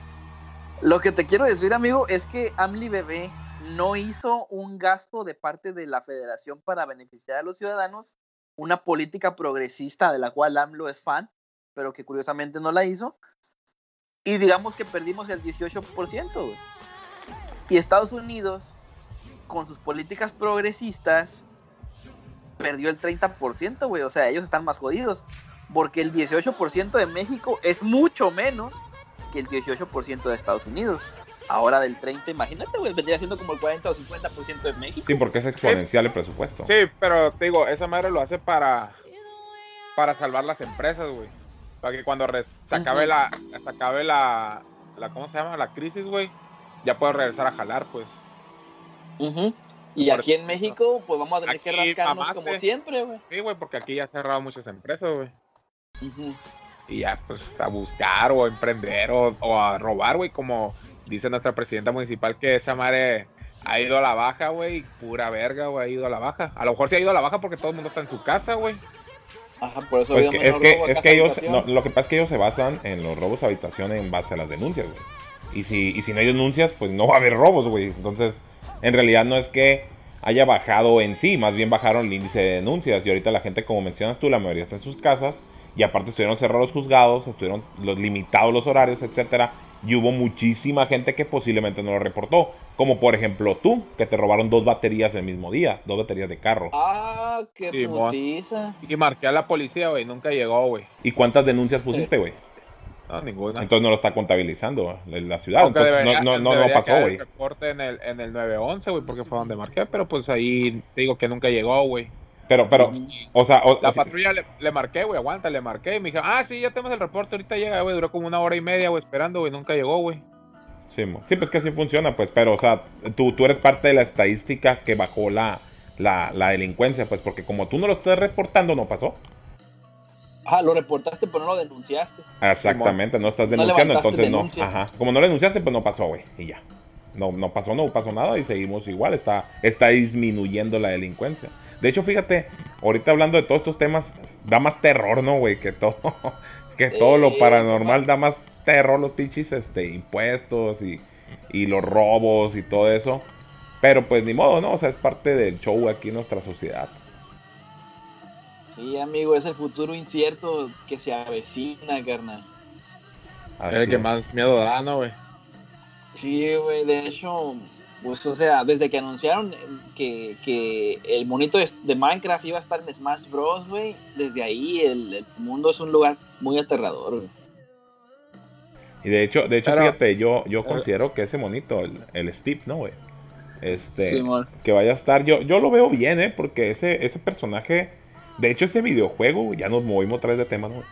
Lo que te quiero decir, amigo, es que Amli Bebé no hizo un gasto de parte de la federación para beneficiar a los ciudadanos, una política progresista de la cual AMLO es fan, pero que curiosamente no la hizo. Y digamos que perdimos el 18%, güey. Y Estados Unidos, con sus políticas progresistas, perdió el 30%, güey. O sea, ellos están más jodidos. Porque el 18% de México es mucho menos que el 18% de Estados Unidos. Ahora del 30, imagínate, güey, vendría siendo como el 40 o 50% de México. Sí, porque es exponencial el presupuesto. Sí, pero te digo, esa madre lo hace para para salvar las empresas, güey. Para que cuando re- se acabe la se acabe la, la ¿cómo se llama? la crisis, güey, ya puedo regresar a jalar, pues. Ujú. Y Por aquí en México, pues vamos a tener que rascarnos mamaste. como siempre, güey. Sí, güey, porque aquí ya han cerrado muchas empresas, güey. Ujú. Y ya, pues, a buscar o a emprender o, o a robar, güey, como dice nuestra presidenta municipal que esa madre ha ido a la baja, güey, pura verga, güey, ha ido a la baja. A lo mejor sí ha ido a la baja porque todo el mundo está en su casa, güey. Ajá, por eso Pues ha que- es que, es que ellos, no, lo que pasa es que ellos se basan en los robos a habitación en base a las denuncias, güey. Y si, y si no hay denuncias, pues no va a haber robos, güey. Entonces, en realidad no es que haya bajado en sí, más bien bajaron el índice de denuncias. Y ahorita la gente, como mencionas tú, la mayoría está en sus casas. Y aparte estuvieron cerrados los juzgados, estuvieron los limitados los horarios, etcétera. Y hubo muchísima gente que posiblemente no lo reportó. Como por ejemplo tú, que te robaron dos baterías el mismo día, dos baterías de carro. Ah, qué Simón. putiza. Y marqué a la policía, güey, nunca llegó, güey. ¿Y cuántas denuncias pusiste, güey? No, ninguna. Entonces no lo está contabilizando la ciudad. Aunque Entonces debería- no, no, no, pasó, güey. reporte en el, en el 911, güey, porque fue donde marqué, pero pues ahí te digo que nunca llegó, güey. Pero, pero, o sea, o- La patrulla le, le marqué, güey, aguanta, le marqué y me dijo, ah, sí, ya tenemos el reporte, ahorita llega, güey, duró como una hora y media, güey, esperando, güey, nunca llegó, güey. Sí, sí, pues que así funciona, pues, pero, o sea, tú, tú eres parte de la estadística que bajó la, la, la delincuencia, pues, porque como tú no lo estás reportando, no pasó. Ah, lo reportaste, pero no lo denunciaste. Exactamente, no estás denunciando, entonces no. Ajá. Como no lo denunciaste, pues no pasó, güey, y ya. no, no pasó, no pasó nada y seguimos igual, está, está disminuyendo la delincuencia. De hecho, fíjate, ahorita hablando de todos estos temas, da más terror, ¿no, güey? Que todo, que todo lo paranormal da más terror los pinches este, impuestos y, y los robos y todo eso. Pero pues ni modo, ¿no? O sea, es parte del show aquí en nuestra sociedad. Sí, amigo, es el futuro incierto que se avecina, carnal. Es el que más miedo da, ¿no, güey? Sí, güey, de hecho, pues, o sea, desde que anunciaron que, que el monito de, Minecraft iba a estar en Smash Bros, güey, desde ahí el, mundo es un lugar muy aterrador, güey. Y de hecho, de hecho, fíjate, yo, yo considero que ese monito, el, el Steve, ¿no, güey? Este, que vaya a estar, yo, yo lo veo bien, ¿eh? Porque ese, ese personaje, de hecho, ese videojuego, ya nos movimos otra vez de tema, ¿no?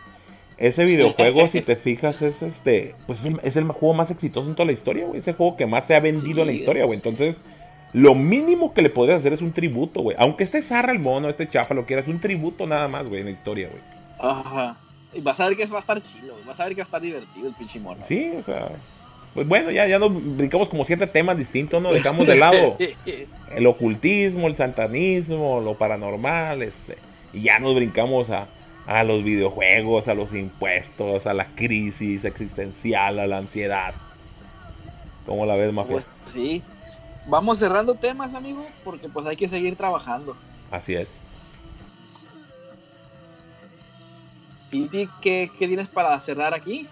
Ese videojuego, si te fijas, es este, pues es el, juego más exitoso en toda la historia, güey. Es el juego que más se ha vendido en la historia, güey. Entonces, lo mínimo que le podrías hacer es un tributo, güey. Aunque este zarra el mono, este chafa, lo quieras, un tributo nada más, güey, en la historia, güey. Ajá. Y vas a ver que va a estar chido, güey. Vas a ver que va a estar divertido el pinche mono. Sí, o sea. Pues bueno, ya, ya nos brincamos como siete temas distintos, ¿no? Dejamos de lado el ocultismo, el santanismo, lo paranormal, este. Y ya nos brincamos a, a los videojuegos, a los impuestos, a la crisis existencial, a la ansiedad. ¿Cómo la ves, Mafia? Pues, sí. Vamos cerrando temas, amigo, porque pues hay que seguir trabajando. Así es. Piti, ¿qué, ¿qué tienes para cerrar aquí?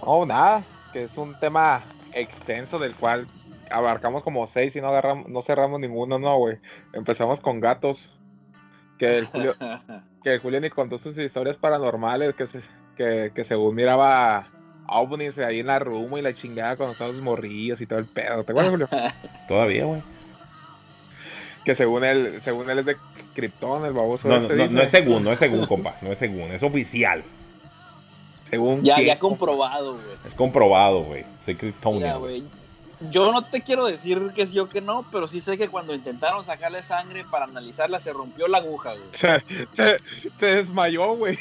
Oh, nada, que es un tema extenso del cual abarcamos como seis y no agarramos, no cerramos ninguno, no, güey. Empezamos con gatos que el Julio, que Julio ni contó sus historias paranormales, que, se, que, que según miraba ovnis ahí en la rumba y la chingada cuando estaban los morrillos y todo el pedo. ¿Te acuerdas, Julio? Todavía, güey. Que según él, según él es de Krypton, el baboso. No, este no, no, es según, no es según, compa. No es según, es oficial. Según ya, ya comprobado, güey. Es comprobado, güey. Soy Kryptonian. güey yo no te quiero decir que sí o que no, pero sí sé que cuando intentaron sacarle sangre para analizarla se rompió la aguja, güey. Se, se, desmayó, güey.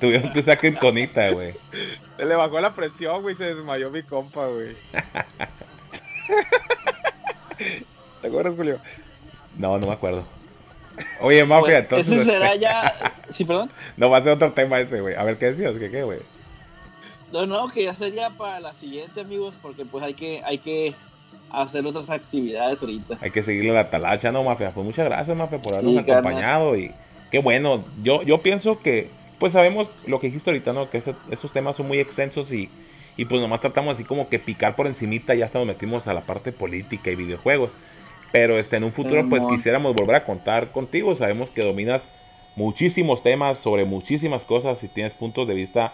Tuvieron que usar criptonita, güey. Se le bajó la presión, güey, se desmayó mi compa, güey. ¿Te acuerdas, Julio? No, no me acuerdo. Oye, Mafia, pues, entonces. Ese será ya. Sí, perdón. No va a ser otro tema ese, güey. A ver, ¿qué decías? ¿Qué, qué, güey? No, no, que ya sería para la siguiente, amigos, porque pues hay que, hay que hacer otras actividades ahorita. Hay que seguirle la talacha, ¿no, Mafia? Pues muchas gracias, Mafia, por habernos acompañado y qué bueno. Yo, yo pienso que, pues sabemos lo que dijiste ahorita, ¿no? Que esos temas son muy extensos y, y pues nomás tratamos así como que picar por encimita, ya hasta nos metimos a la parte política y videojuegos. Pero este, en un futuro, pues quisiéramos volver a contar contigo. Sabemos que dominas muchísimos temas sobre muchísimas cosas y tienes puntos de vista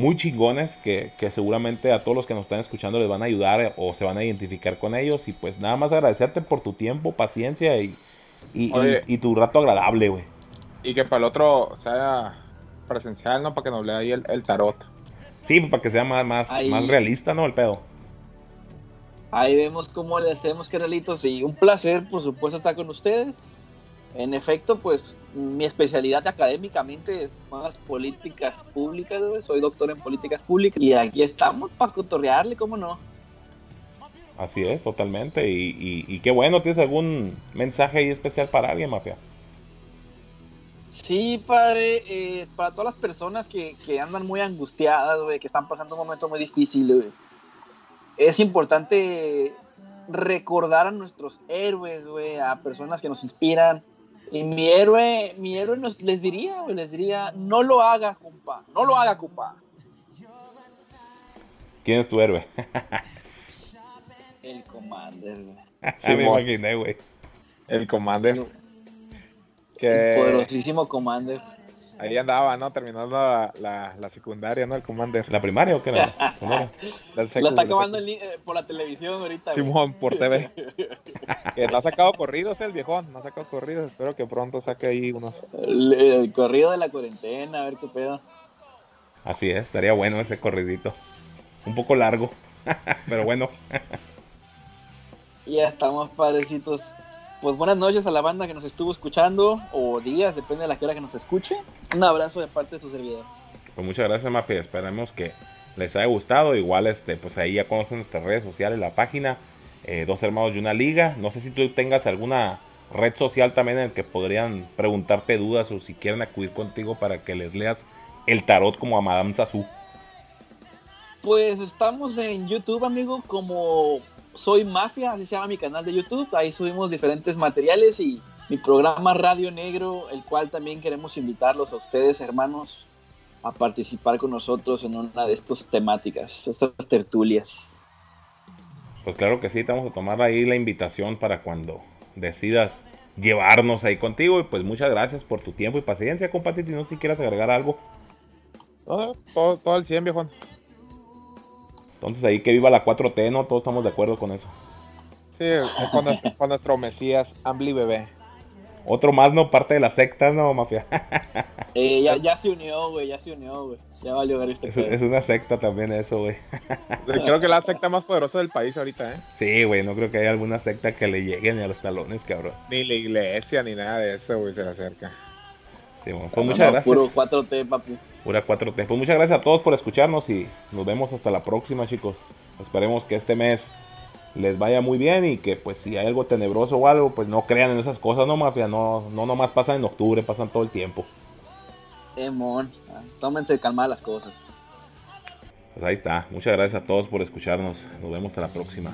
muy chingones que, seguramente a todos los que nos están escuchando les van a ayudar o se van a identificar con ellos. Y pues nada más agradecerte por tu tiempo, paciencia y, y, tu rato agradable, güey. Y que para el otro sea presencial, ¿no? Para que nos lea ahí el, tarot. Sí, para que sea más, más, más realista, ¿no? El pedo. Ahí vemos cómo le hacemos, Carlitos. Y un placer, por supuesto, estar con ustedes. En efecto, pues mi especialidad académicamente son las políticas públicas, soy doctor en políticas públicas y aquí estamos para cotorrearle, ¿cómo no? Así es, totalmente. Y, qué bueno, ¿tienes algún mensaje ahí especial para alguien, Mafia? Sí, padre, eh, para todas las personas que, andan muy angustiadas, que están pasando un momento muy difícil, es importante recordar a nuestros héroes, a personas que nos inspiran, y mi héroe, mi héroe nos, les diría, les diría, no lo hagas, compa, no lo haga, compa. ¿Quién es tu héroe? El Commander, güey. Sí, me imaginé, güey. El Commander. El poderosísimo Commander. Ahí andaba, ¿no? Terminando la, la, secundaria, ¿no? El Commander. ¿La primaria o qué? La, la está acabando eh, por la televisión ahorita. Simón, por TV. que no ha sacado corridos el viejón, no ha sacado corridos. Espero que pronto saque ahí unos. El, corrido de la cuarentena, a ver qué pedo. Así es, estaría bueno ese corridito. Un poco largo, pero bueno. ya estamos, padrecitos. Pues buenas noches a la banda que nos estuvo escuchando, o días, depende de la hora que nos escuche. Un abrazo de parte de su servidor. Pues muchas gracias, Mafia. Esperamos que les haya gustado. Igual, este, pues ahí ya conocen nuestras redes sociales, la página, eh, Dos Hermanos y una Liga. No sé si tú tengas alguna red social también en el que podrían preguntarte dudas o si quieren acudir contigo para que les leas el tarot como a Madame Sassou. Pues estamos en YouTube, amigo, como Soy Mafia, así se llama mi canal de YouTube. Ahí subimos diferentes materiales y mi programa Radio Negro, el cual también queremos invitarlos a ustedes, hermanos, a participar con nosotros en una de estas temáticas, estas tertulias. Pues claro que sí, te vamos a tomar ahí la invitación para cuando decidas llevarnos ahí contigo. Y pues muchas gracias por tu tiempo y paciencia, compadre. Si no si quieres agregar algo. todo, todo al 100, viejo. Entonces ahí que viva la 4T, ¿no? Todos estamos de acuerdo con eso. Sí, con, nuestro, con nuestro Mesías, Ambly Bebé. Otro más, ¿no? Parte de la secta, ¿no, mafia? eh, ya, ya se unió, güey, ya se unió, güey. Ya valió ver este es, es, una secta también eso, güey. Creo que la secta más poderosa del país ahorita, ¿eh? Sí, güey, no creo que haya alguna secta que le llegue ni a los talones, cabrón. Ni la iglesia, ni nada de eso, güey, se le acerca. Sí, bueno, pues no, muchas no, gracias. Puro 4T, papi. Pura 4T. Pues muchas gracias a todos por escucharnos y nos vemos hasta la próxima, chicos. Esperemos que este mes les vaya muy bien y que pues si hay algo tenebroso o algo, pues no crean en esas cosas, no mafia, no, no nomás pasan en octubre, pasan todo el tiempo. Emon, tómense calma las cosas. Pues ahí está, muchas gracias a todos por escucharnos, nos vemos hasta la próxima.